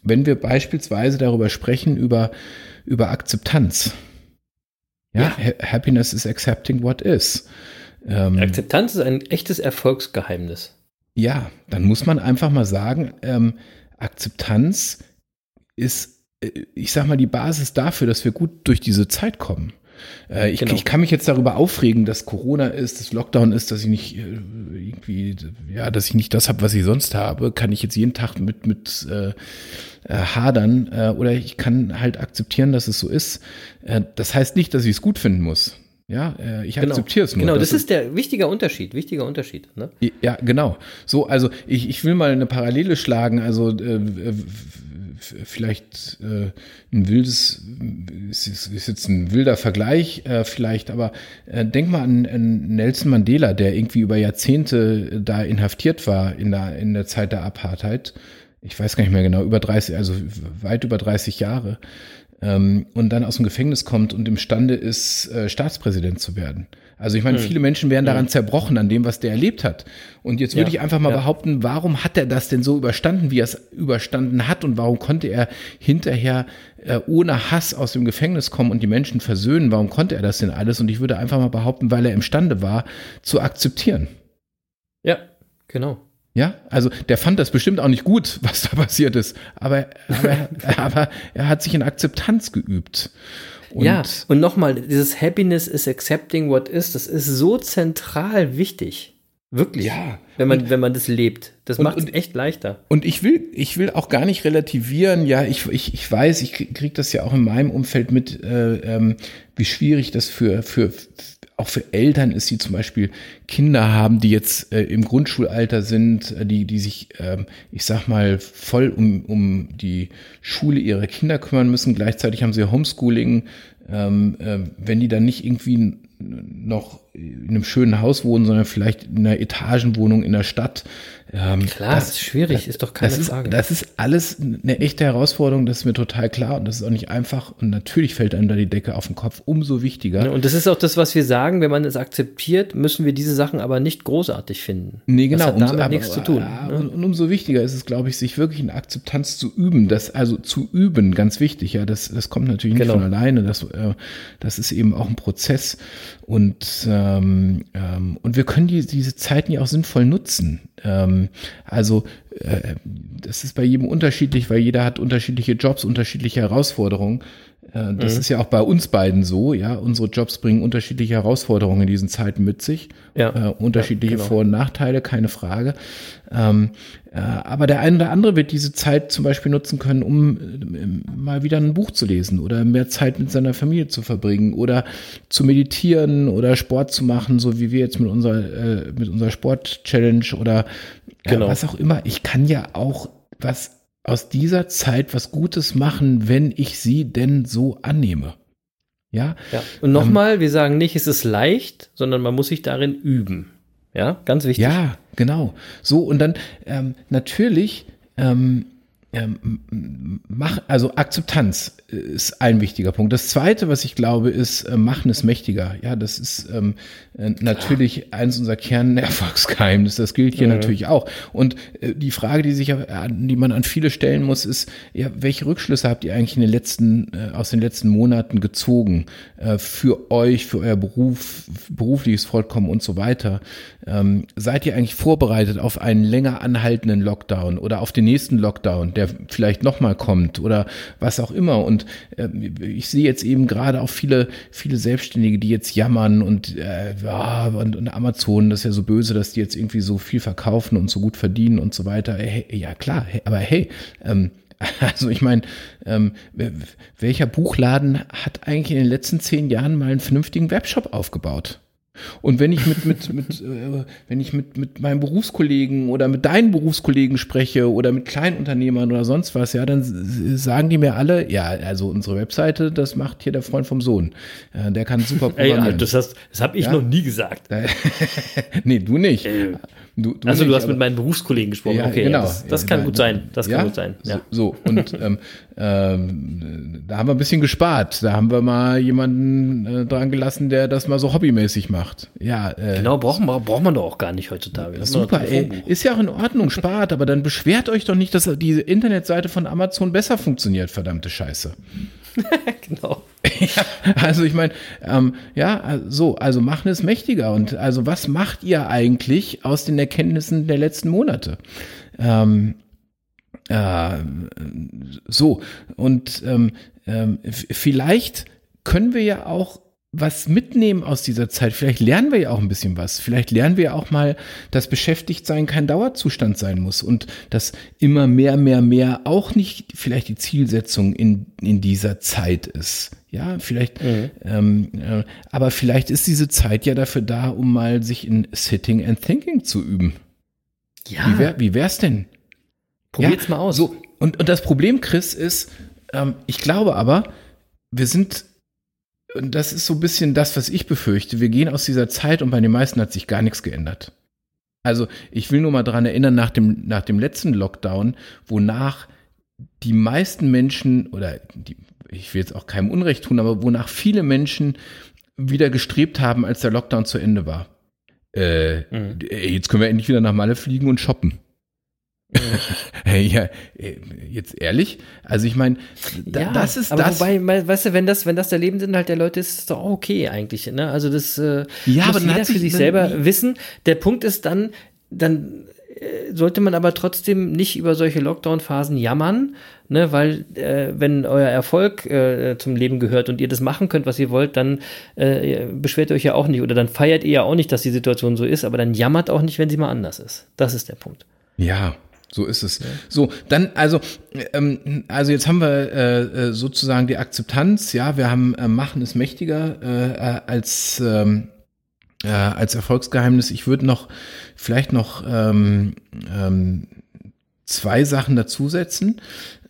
C: wenn wir beispielsweise darüber sprechen, über, über Akzeptanz. Ja, ja. Happiness is accepting what is.
B: Ähm, Akzeptanz ist ein echtes Erfolgsgeheimnis.
C: Ja, dann muss man einfach mal sagen, ähm, Akzeptanz ist, äh, ich sag mal, die Basis dafür, dass wir gut durch diese Zeit kommen. Äh, ich, genau. ich, kann mich jetzt darüber aufregen, dass Corona ist, dass Lockdown ist, dass ich nicht äh, irgendwie, ja, dass ich nicht das habe, was ich sonst habe, kann ich jetzt jeden Tag mit, mit äh, äh, hadern äh, oder ich kann halt akzeptieren, dass es so ist. Äh, das heißt nicht, dass ich es gut finden muss. Ja, ich genau. akzeptiere es
B: nur. Genau, das, das ist der wichtige Unterschied, wichtiger Unterschied. Ne?
C: Ja, genau. So, also ich, ich will mal eine Parallele schlagen. Also vielleicht äh, ein wildes, ist, ist, jetzt ein wilder Vergleich äh, vielleicht, aber äh, denk mal an, an, Nelson Mandela, der irgendwie über Jahrzehnte da inhaftiert war in der, in der Zeit der Apartheid. Ich weiß gar nicht mehr genau, über 30, also weit über 30 Jahre. Ähm, und dann aus dem Gefängnis kommt und imstande ist, äh, Staatspräsident zu werden. Also ich meine, hm. viele Menschen wären daran hm. zerbrochen, an dem, was der erlebt hat. Und jetzt würde ja, ich einfach mal ja. behaupten, warum hat er das denn so überstanden, wie er es überstanden hat und warum konnte er hinterher äh, ohne Hass aus dem Gefängnis kommen und die Menschen versöhnen? Warum konnte er das denn alles? Und ich würde einfach mal behaupten, weil er imstande war, zu akzeptieren.
B: Ja, genau.
C: Ja, also der fand das bestimmt auch nicht gut, (laughs) was da passiert ist, aber, aber, (laughs) aber er hat sich in Akzeptanz geübt.
B: Und ja, und nochmal, dieses Happiness is accepting what is, das ist so zentral wichtig. Wirklich. Ja. Wenn man, und, wenn man das lebt. Das macht es echt leichter.
C: Und ich will, ich will auch gar nicht relativieren. Ja, ich, ich, ich weiß, ich kriege das ja auch in meinem Umfeld mit, äh, ähm, wie schwierig das für, für, auch für Eltern ist, die zum Beispiel Kinder haben, die jetzt äh, im Grundschulalter sind, äh, die, die sich, äh, ich sag mal, voll um, um die Schule ihrer Kinder kümmern müssen. Gleichzeitig haben sie Homeschooling. Ähm, äh, wenn die dann nicht irgendwie noch in einem schönen Haus wohnen, sondern vielleicht in einer Etagenwohnung in der Stadt.
B: Ähm, Klar, das ist schwierig, ist doch keine
C: das
B: Frage.
C: Ist, das ist alles eine echte Herausforderung, das ist mir total klar und das ist auch nicht einfach und natürlich fällt einem da die Decke auf den Kopf, umso wichtiger.
B: Und das ist auch das, was wir sagen, wenn man es akzeptiert, müssen wir diese Sachen aber nicht großartig finden.
C: Nee, genau.
B: Das hat damit umso, nichts zu tun.
C: Ne? Und, und, umso wichtiger ist es, glaube ich, sich wirklich in Akzeptanz zu üben, das also zu üben, ganz wichtig, ja, das, das kommt natürlich nicht genau. von alleine, das, äh, das ist eben auch ein Prozess und ähm, ähm, und wir können die, diese Zeiten ja auch sinnvoll nutzen. Ähm, also äh, das ist bei jedem unterschiedlich, weil jeder hat unterschiedliche Jobs, unterschiedliche Herausforderungen. Äh, das mhm. ist ja auch bei uns beiden so, ja. Unsere Jobs bringen unterschiedliche Herausforderungen in diesen Zeiten mit sich. Ja. Äh, unterschiedliche ja, genau. Vor- und Nachteile, keine Frage. Ähm, äh, aber der eine oder andere wird diese Zeit zum Beispiel nutzen können, um äh, mal wieder ein Buch zu lesen oder mehr Zeit mit seiner Familie zu verbringen oder zu meditieren oder Sport zu machen, so wie wir jetzt mit unserer, äh, mit unserer Sport-Challenge oder genau. was auch immer. Ich kann ja auch was aus dieser Zeit was Gutes machen, wenn ich sie denn so annehme. Ja.
B: ja. Und nochmal, ähm, wir sagen nicht, es ist leicht, sondern man muss sich darin üben. Ja, ganz wichtig.
C: Ja, genau. So, und dann ähm, natürlich ähm, ähm, mach, also Akzeptanz ist ein wichtiger Punkt. Das zweite, was ich glaube, ist, äh, machen es mächtiger. Ja, das ist ähm, äh, natürlich eins unserer Kernerfolgsgeheimnisse. Das gilt hier mhm. natürlich auch. Und äh, die Frage, die sich, äh, die man an viele stellen muss, ist, ja, welche Rückschlüsse habt ihr eigentlich in den letzten, äh, aus den letzten Monaten gezogen äh, für euch, für euer Beruf, berufliches Fortkommen und so weiter? Ähm, seid ihr eigentlich vorbereitet auf einen länger anhaltenden Lockdown oder auf den nächsten Lockdown, der vielleicht nochmal kommt oder was auch immer? Und äh, ich sehe jetzt eben gerade auch viele, viele Selbstständige, die jetzt jammern und, äh, ja, und, und Amazon, das ist ja so böse, dass die jetzt irgendwie so viel verkaufen und so gut verdienen und so weiter. Hey, ja klar, hey, aber hey, ähm, (laughs) also ich meine, ähm, welcher Buchladen hat eigentlich in den letzten zehn Jahren mal einen vernünftigen Webshop aufgebaut? Und wenn ich mit, mit, mit äh, wenn ich mit, mit meinen Berufskollegen oder mit deinen Berufskollegen spreche oder mit Kleinunternehmern oder sonst was, ja, dann sagen die mir alle, ja, also unsere Webseite, das macht hier der Freund vom Sohn. Äh, der kann super
B: programmieren. Ey, das, das, das habe ich ja? noch nie gesagt. (laughs)
C: nee, du nicht.
B: Ey. Du, du also nicht, du hast mit meinen Berufskollegen gesprochen. Ja, okay, genau. das, das kann gut sein. Das kann
C: ja?
B: gut sein.
C: Ja. So, so. und (laughs) ähm, ähm, da haben wir ein bisschen gespart. Da haben wir mal jemanden äh, dran gelassen, der das mal so hobbymäßig macht. Ja.
B: Äh, genau, braucht man, braucht man doch auch gar nicht heutzutage.
C: Das super, ey, ist ja auch in Ordnung, spart, aber dann beschwert euch doch nicht, dass diese Internetseite von Amazon besser funktioniert, verdammte Scheiße. (laughs) genau. (laughs) also ich meine, ähm, ja, so, also machen es mächtiger. Und also was macht ihr eigentlich aus den Erkenntnissen der letzten Monate? Ähm, äh, so, und ähm, ähm, vielleicht können wir ja auch was mitnehmen aus dieser Zeit. Vielleicht lernen wir ja auch ein bisschen was. Vielleicht lernen wir auch mal, dass Beschäftigtsein kein Dauerzustand sein muss und dass immer mehr, mehr, mehr auch nicht vielleicht die Zielsetzung in, in dieser Zeit ist. Ja, vielleicht, mhm. ähm, äh, aber vielleicht ist diese Zeit ja dafür da, um mal sich in Sitting and Thinking zu üben. Ja. Wie, wär, wie wär's denn?
B: Probiert's ja, mal aus.
C: So, und, und das Problem, Chris, ist, ähm, ich glaube aber, wir sind und das ist so ein bisschen das, was ich befürchte. Wir gehen aus dieser Zeit und bei den meisten hat sich gar nichts geändert. Also ich will nur mal daran erinnern, nach dem, nach dem letzten Lockdown, wonach die meisten Menschen, oder die, ich will jetzt auch keinem Unrecht tun, aber wonach viele Menschen wieder gestrebt haben, als der Lockdown zu Ende war. Äh, mhm. Jetzt können wir endlich wieder nach Malle fliegen und shoppen. (laughs) ja, äh, jetzt ehrlich? Also ich meine, da, ja, das ist
B: aber
C: das.
B: Wobei, weißt du, wenn das, wenn das der Lebensinhalt der Leute ist, ist es doch okay eigentlich. Ne? Also das äh,
C: ja, muss aber
B: jeder für sich selber nie. wissen. Der Punkt ist dann, dann äh, sollte man aber trotzdem nicht über solche Lockdown-Phasen jammern, ne, weil äh, wenn euer Erfolg äh, zum Leben gehört und ihr das machen könnt, was ihr wollt, dann äh, beschwert ihr euch ja auch nicht oder dann feiert ihr ja auch nicht, dass die Situation so ist, aber dann jammert auch nicht, wenn sie mal anders ist. Das ist der Punkt.
C: Ja, so ist es. Ja. So, dann, also, ähm, also jetzt haben wir äh, äh, sozusagen die Akzeptanz, ja, wir haben äh, Machen ist mächtiger äh, äh, als, ähm, äh, als Erfolgsgeheimnis. Ich würde noch vielleicht noch ähm, ähm, zwei Sachen dazusetzen.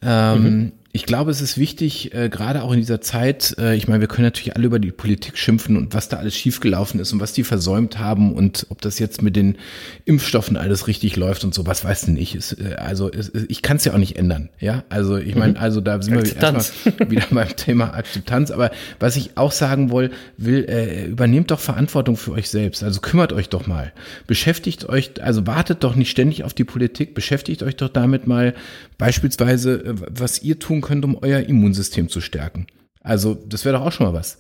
C: Ähm, mhm ich glaube, es ist wichtig, äh, gerade auch in dieser Zeit, äh, ich meine, wir können natürlich alle über die Politik schimpfen und was da alles schiefgelaufen ist und was die versäumt haben und ob das jetzt mit den Impfstoffen alles richtig läuft und so, was weiß denn ich. Es, äh, also es, ich kann es ja auch nicht ändern. Ja, also ich meine, mhm. also da sind Akzeptanz. wir erstmal wieder beim Thema Akzeptanz. Aber was ich auch sagen will, will äh, übernehmt doch Verantwortung für euch selbst. Also kümmert euch doch mal. Beschäftigt euch, also wartet doch nicht ständig auf die Politik, beschäftigt euch doch damit mal beispielsweise, äh, was ihr tun könnt, um euer Immunsystem zu stärken. Also, das wäre doch auch schon mal was.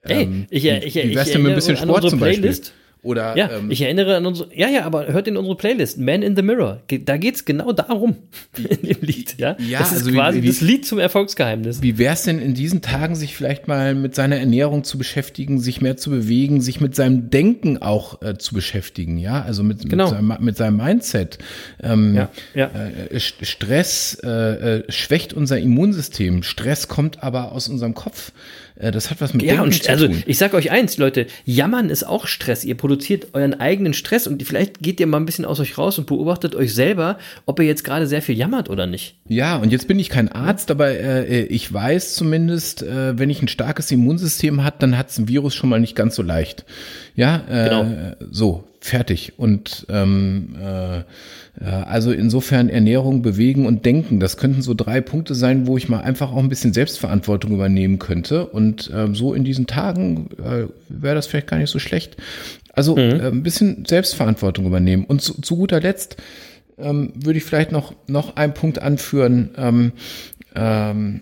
B: Ey, ähm, ich, ich,
C: wie wär's denn mit ein bisschen Sport zum Beispiel?
B: Oder, ja, ähm, ich erinnere an unsere, ja, ja, aber hört in unsere Playlist, Man in the Mirror. Da geht es genau darum (laughs) in dem Lied, ja. ja das ist also quasi wie, wie, das Lied zum Erfolgsgeheimnis.
C: Wie wäre es denn in diesen Tagen, sich vielleicht mal mit seiner Ernährung zu beschäftigen, sich mehr zu bewegen, sich mit seinem Denken auch äh, zu beschäftigen, ja, also mit, genau. mit, seinem, mit seinem Mindset. Ähm, ja, ja. Äh, Stress äh, äh, schwächt unser Immunsystem. Stress kommt aber aus unserem Kopf. Äh, das hat was mit
B: ja, und, zu also, tun. Ich sag euch eins, Leute, jammern ist auch Stress. Ihr produziert euren eigenen Stress und vielleicht geht ihr mal ein bisschen aus euch raus und beobachtet euch selber, ob ihr jetzt gerade sehr viel jammert oder nicht.
C: Ja, und jetzt bin ich kein Arzt, aber äh, ich weiß zumindest, äh, wenn ich ein starkes Immunsystem hat, dann hat es ein Virus schon mal nicht ganz so leicht. Ja, äh, genau. so, fertig. Und ähm, äh, also insofern Ernährung, Bewegen und Denken, das könnten so drei Punkte sein, wo ich mal einfach auch ein bisschen Selbstverantwortung übernehmen könnte. Und ähm, so in diesen Tagen äh, wäre das vielleicht gar nicht so schlecht. Also mhm. äh, ein bisschen Selbstverantwortung übernehmen. Und zu, zu guter Letzt ähm, würde ich vielleicht noch, noch einen Punkt anführen, ähm, ähm,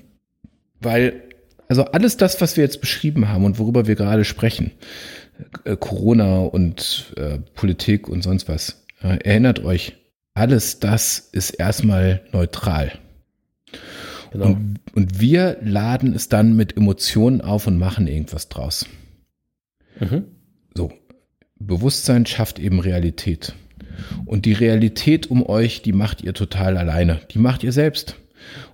C: weil also alles das, was wir jetzt beschrieben haben und worüber wir gerade sprechen, äh, Corona und äh, Politik und sonst was, äh, erinnert euch, alles das ist erstmal neutral. genau. Und, und wir laden es dann mit Emotionen auf und machen irgendwas draus. Mhm. So, Bewusstsein schafft eben Realität. Und die Realität um euch, die macht ihr total alleine. Die macht ihr selbst.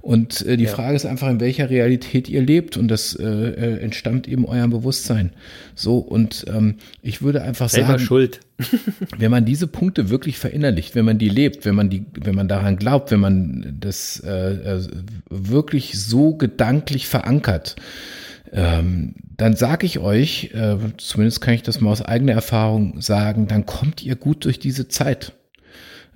C: Und äh, die ja. Frage ist einfach, in welcher Realität ihr lebt. Und das äh, äh, entstammt eben eurem Bewusstsein. So, und ähm, ich würde einfach Selber sagen,
B: schuld. (laughs)
C: wenn man diese Punkte wirklich verinnerlicht, wenn man die lebt, wenn man die, wenn man daran glaubt, wenn man das äh, äh wirklich so gedanklich verankert, ähm, dann sage ich euch, äh, zumindest kann ich das mal aus eigener Erfahrung sagen, dann kommt ihr gut durch diese Zeit.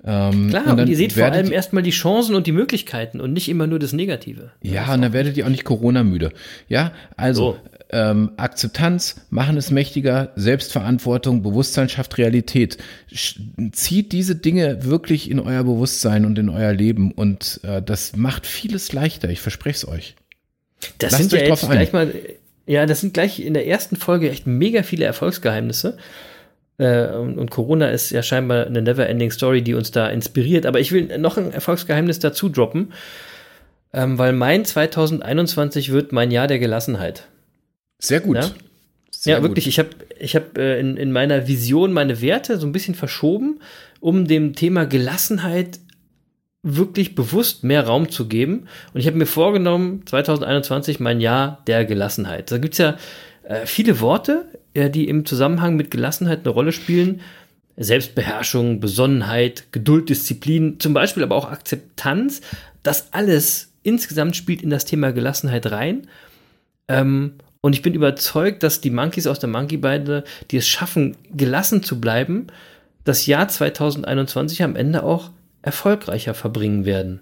B: Ähm, Klar, und, und ihr seht vor allem erstmal die Chancen und die Möglichkeiten und nicht immer nur das Negative.
C: Ja, und dann werdet ihr auch nicht Corona-müde. Ja, also so. ähm, Akzeptanz, machen es mächtiger, Selbstverantwortung, Bewusstsein schafft Realität. Zieht diese Dinge wirklich in euer Bewusstsein und in euer Leben und äh, das macht vieles leichter, ich verspreche es euch.
B: Das Lasst sind ja jetzt gleich mal, ja, das sind gleich in der ersten Folge echt mega viele Erfolgsgeheimnisse. Äh, und, und, Corona ist ja scheinbar eine never-ending Story, die uns da inspiriert. Aber ich will noch ein Erfolgsgeheimnis dazu droppen, ähm, weil mein 2021 wird mein Jahr der Gelassenheit.
C: Sehr gut.
B: Ja, Sehr ja wirklich. Gut. Ich habe ich hab, äh, in, in meiner Vision meine Werte so ein bisschen verschoben, um dem Thema Gelassenheit wirklich bewusst mehr Raum zu geben. Und ich habe mir vorgenommen, 2021 mein Jahr der Gelassenheit. Da gibt es ja äh, viele Worte, die im Zusammenhang mit Gelassenheit eine Rolle spielen. Selbstbeherrschung, Besonnenheit, Geduld, Disziplin, zum Beispiel aber auch Akzeptanz. Das alles insgesamt spielt in das Thema Gelassenheit rein. Ähm, und ich bin überzeugt, dass die Monkeys aus der Monkey-Beide, die es schaffen, gelassen zu bleiben, das Jahr 2021 am Ende auch erfolgreicher verbringen werden.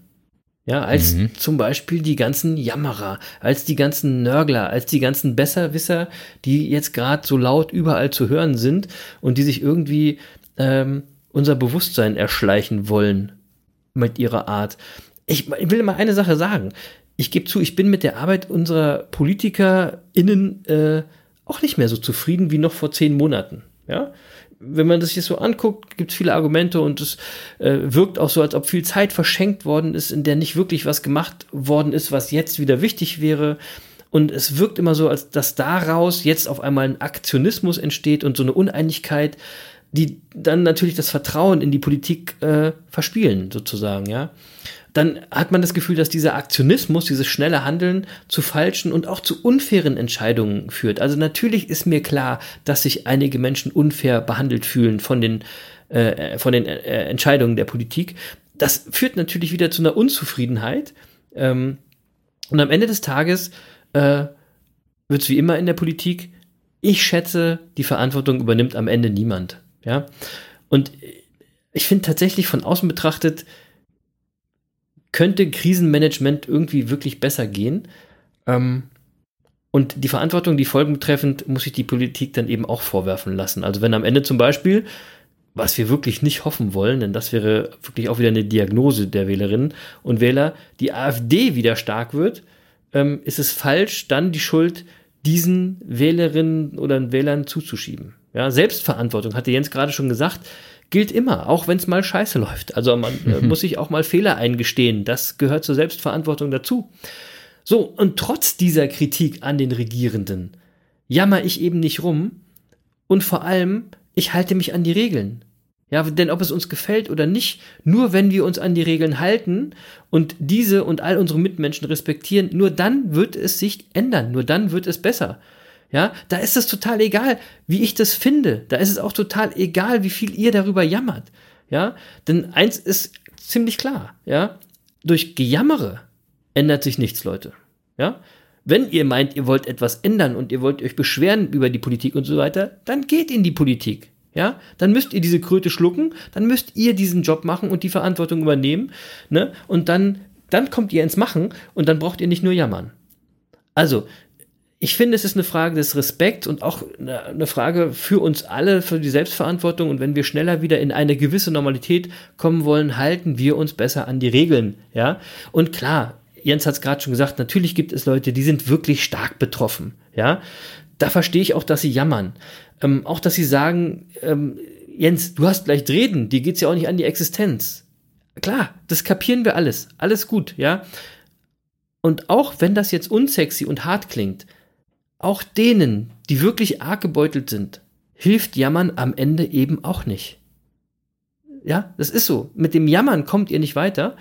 B: Ja, als mhm. zum Beispiel die ganzen Jammerer, als die ganzen Nörgler, als die ganzen Besserwisser, die jetzt gerade so laut überall zu hören sind und die sich irgendwie ähm, unser Bewusstsein erschleichen wollen mit ihrer Art. Ich, ich will mal eine Sache sagen. Ich gebe zu, ich bin mit der Arbeit unserer PolitikerInnen äh, auch nicht mehr so zufrieden wie noch vor zehn Monaten. Ja, wenn man das hier so anguckt, gibt es viele Argumente und es äh, wirkt auch so, als ob viel Zeit verschenkt worden ist, in der nicht wirklich was gemacht worden ist, was jetzt wieder wichtig wäre. Und es wirkt immer so, als dass daraus jetzt auf einmal ein Aktionismus entsteht und so eine Uneinigkeit, die dann natürlich das Vertrauen in die Politik äh, verspielen, sozusagen, ja dann hat man das Gefühl, dass dieser Aktionismus, dieses schnelle Handeln zu falschen und auch zu unfairen Entscheidungen führt. Also natürlich ist mir klar, dass sich einige Menschen unfair behandelt fühlen von den, äh, von den äh, Entscheidungen der Politik. Das führt natürlich wieder zu einer Unzufriedenheit. Ähm, und am Ende des Tages äh, wird es wie immer in der Politik, ich schätze, die Verantwortung übernimmt am Ende niemand. Ja? Und ich finde tatsächlich von außen betrachtet, könnte Krisenmanagement irgendwie wirklich besser gehen. Ähm, und die Verantwortung, die Folgen betreffend, muss sich die Politik dann eben auch vorwerfen lassen. Also wenn am Ende zum Beispiel, was wir wirklich nicht hoffen wollen, denn das wäre wirklich auch wieder eine Diagnose der Wählerinnen und Wähler, die AfD wieder stark wird, ähm, ist es falsch, dann die Schuld diesen Wählerinnen oder Wählern zuzuschieben. Ja, Selbstverantwortung, hatte Jens gerade schon gesagt, gilt immer, auch wenn es mal scheiße läuft. Also man äh, (laughs) muss sich auch mal Fehler eingestehen. Das gehört zur Selbstverantwortung dazu. So, und trotz dieser Kritik an den Regierenden jammer ich eben nicht rum und vor allem, ich halte mich an die Regeln. Ja, denn ob es uns gefällt oder nicht, nur wenn wir uns an die Regeln halten und diese und all unsere Mitmenschen respektieren, nur dann wird es sich ändern, nur dann wird es besser. Ja, da ist es total egal, wie ich das finde. Da ist es auch total egal, wie viel ihr darüber jammert. Ja, denn eins ist ziemlich klar. Ja, durch Gejammere ändert sich nichts, Leute. Ja, wenn ihr meint, ihr wollt etwas ändern und ihr wollt euch beschweren über die Politik und so weiter, dann geht in die Politik. Ja, dann müsst ihr diese Kröte schlucken, dann müsst ihr diesen Job machen und die Verantwortung übernehmen, ne? Und dann, dann kommt ihr ins Machen und dann braucht ihr nicht nur jammern. Also, ich finde, es ist eine Frage des Respekts und auch eine Frage für uns alle, für die Selbstverantwortung. Und wenn wir schneller wieder in eine gewisse Normalität kommen wollen, halten wir uns besser an die Regeln. Ja, und klar, Jens hat es gerade schon gesagt, natürlich gibt es Leute, die sind wirklich stark betroffen. Ja, da verstehe ich auch, dass sie jammern. Ähm, auch, dass sie sagen, ähm, Jens, du hast leicht reden, dir geht's ja auch nicht an die Existenz. Klar, das kapieren wir alles. Alles gut, ja. Und auch wenn das jetzt unsexy und hart klingt, auch denen, die wirklich arg gebeutelt sind, hilft Jammern am Ende eben auch nicht. Ja, das ist so. Mit dem Jammern kommt ihr nicht weiter.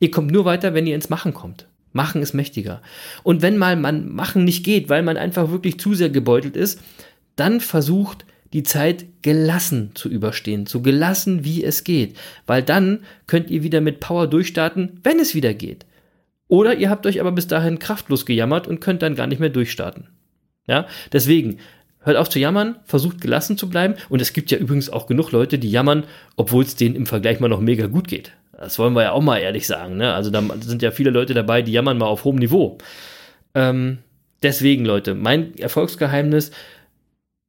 B: Ihr kommt nur weiter, wenn ihr ins Machen kommt. Machen ist mächtiger. Und wenn mal man Machen nicht geht, weil man einfach wirklich zu sehr gebeutelt ist, dann versucht die Zeit gelassen zu überstehen, so gelassen wie es geht, weil dann könnt ihr wieder mit Power durchstarten, wenn es wieder geht. Oder ihr habt euch aber bis dahin kraftlos gejammert und könnt dann gar nicht mehr durchstarten. Ja, deswegen hört auf zu jammern, versucht gelassen zu bleiben und es gibt ja übrigens auch genug Leute, die jammern, obwohl es denen im Vergleich mal noch mega gut geht. Das wollen wir ja auch mal ehrlich sagen. Ne? Also da sind ja viele Leute dabei, die jammern mal auf hohem Niveau. Ähm, deswegen, Leute, mein Erfolgsgeheimnis,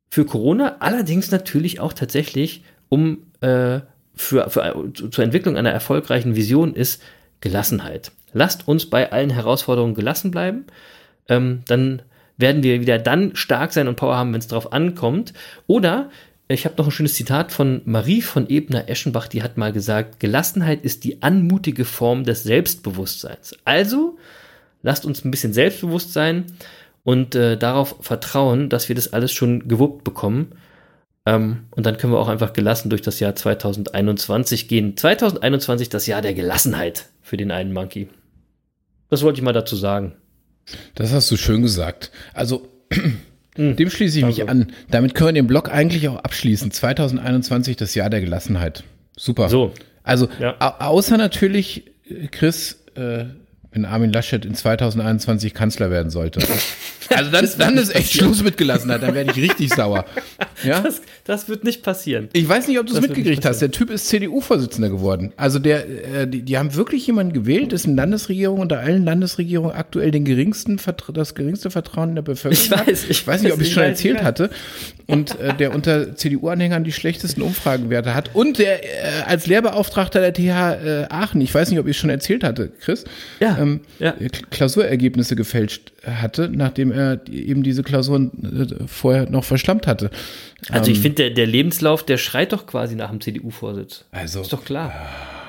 B: für Corona, allerdings natürlich auch tatsächlich, um äh, für, für, zur Entwicklung einer erfolgreichen Vision ist Gelassenheit. Lasst uns bei allen Herausforderungen gelassen bleiben. Ähm, dann werden wir wieder dann stark sein und Power haben, wenn es darauf ankommt. Oder ich habe noch ein schönes Zitat von Marie von Ebner-Eschenbach, die hat mal gesagt, Gelassenheit ist die anmutige Form des Selbstbewusstseins. Also lasst uns ein bisschen selbstbewusst sein und äh, darauf vertrauen, dass wir das alles schon gewuppt bekommen. Ähm, und dann können wir auch einfach gelassen durch das Jahr 2021 gehen. 2021 das Jahr der Gelassenheit für den einen Monkey. Das wollte ich mal dazu sagen.
C: Das hast du schön gesagt. Also (clears throat) hm. dem schließe ich mich also. an. Damit können wir den Blog eigentlich auch abschließen. 2021 das Jahr der Gelassenheit. Super.
B: So.
C: Also ja. außer natürlich, äh, Chris, äh, wenn Armin Laschet in 2021 Kanzler werden sollte. (laughs) Also dann, dann ist echt Schluss mit Gelassenheit, dann werde ich richtig (laughs) sauer.
B: Ja? Das, das, wird nicht passieren.
C: Ich weiß nicht, ob du es mitgekriegt hast. Der Typ ist CDU-Vorsitzender geworden. Also der, äh, die, die, haben wirklich jemanden gewählt, dessen Landesregierung unter allen Landesregierungen aktuell den geringsten, das geringste Vertrauen in der Bevölkerung
B: ich weiß, ich
C: Ich weiß nicht, ob ich es schon erzählt hatte. Und äh, der unter CDU-Anhängern die schlechtesten Umfragenwerte hat. Und der äh, als Lehrbeauftragter der TH äh, Aachen, ich weiß nicht, ob ich es schon erzählt hatte, Chris,
B: ja, ähm, ja.
C: Klausurergebnisse gefälscht hatte, nachdem er eben diese Klausuren äh, vorher noch verschlammt hatte.
B: Also ich ähm, finde, der, der Lebenslauf, der schreit doch quasi nach dem CDU-Vorsitz.
C: Also.
B: Ist doch klar.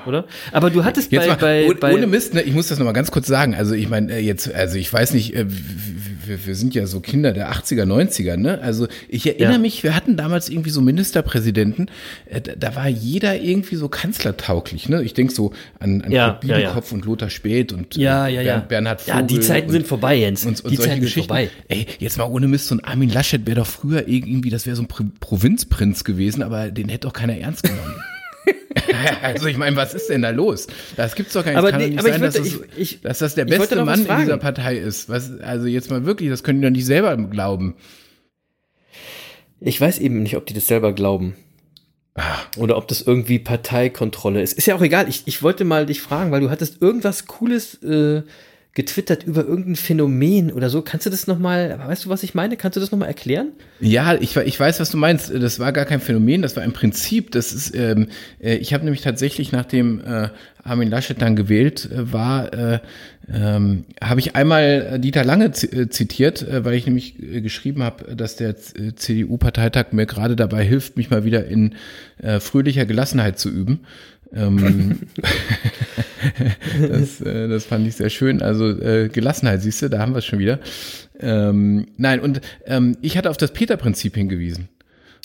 B: Oder? Aber du hattest
C: jetzt
B: bei,
C: mal, bei, ohne, bei ohne Mist, ne, ich muss das nochmal ganz kurz sagen. Also ich meine, äh, jetzt, also ich weiß nicht, äh, wir, wir sind ja so Kinder der 80er, 90er, ne? Also ich erinnere ja. mich, wir hatten damals irgendwie so Ministerpräsidenten, da, da, war jeder irgendwie so kanzlertauglich, ne? Ich denke so an, an
B: ja,
C: Kurt ja, und Lothar Späth und
B: ja, ja, ja.
C: Bernhard
B: Vogel. Ja, die Zeiten und, sind vorbei, Jens.
C: Und, und
B: die
C: solche Zeiten Geschichten. sind vorbei. Ey, jetzt mal ohne Mist, so ein Armin Laschet wäre doch früher irgendwie, das wäre so ein Provinzprinz gewesen, aber den hätte doch keiner ernst genommen. (laughs) (laughs) also ich meine, was ist denn da los? Das gibt's doch gar nicht.
B: Aber,
C: kann
B: nee,
C: nicht
B: aber
C: sein,
B: dass,
C: das,
B: ich, ich,
C: dass das der beste Mann in dieser Partei ist. Was, also jetzt mal wirklich, das können die doch nicht selber glauben.
B: Ich weiß eben nicht, ob die das selber glauben. Ah. Oder ob das irgendwie Parteikontrolle ist. Ist ja auch egal. Ich, ich wollte mal dich fragen, weil du hattest irgendwas Cooles äh, getwittert über irgendein Phänomen oder so. Kannst du das nochmal, weißt du, was ich meine? Kannst du das nochmal erklären?
C: Ja, ich, ich weiß, was du meinst. Das war gar kein Phänomen, das war ein Prinzip. Das ist, ähm, äh, ich habe nämlich tatsächlich, nachdem äh, Armin Laschet dann gewählt äh, war, äh, ähm, habe ich einmal Dieter Lange äh, zitiert, äh, weil ich nämlich äh, geschrieben habe, dass der CDU-Parteitag mir gerade dabei hilft, mich mal wieder in äh, fröhlicher Gelassenheit zu üben. Ähm, (laughs) (laughs) (laughs) das, äh, das fand ich sehr schön. Also äh, Gelassenheit, siehst du, da haben wir es schon wieder. Ähm, nein, und ähm, ich hatte auf das Peter-Prinzip hingewiesen.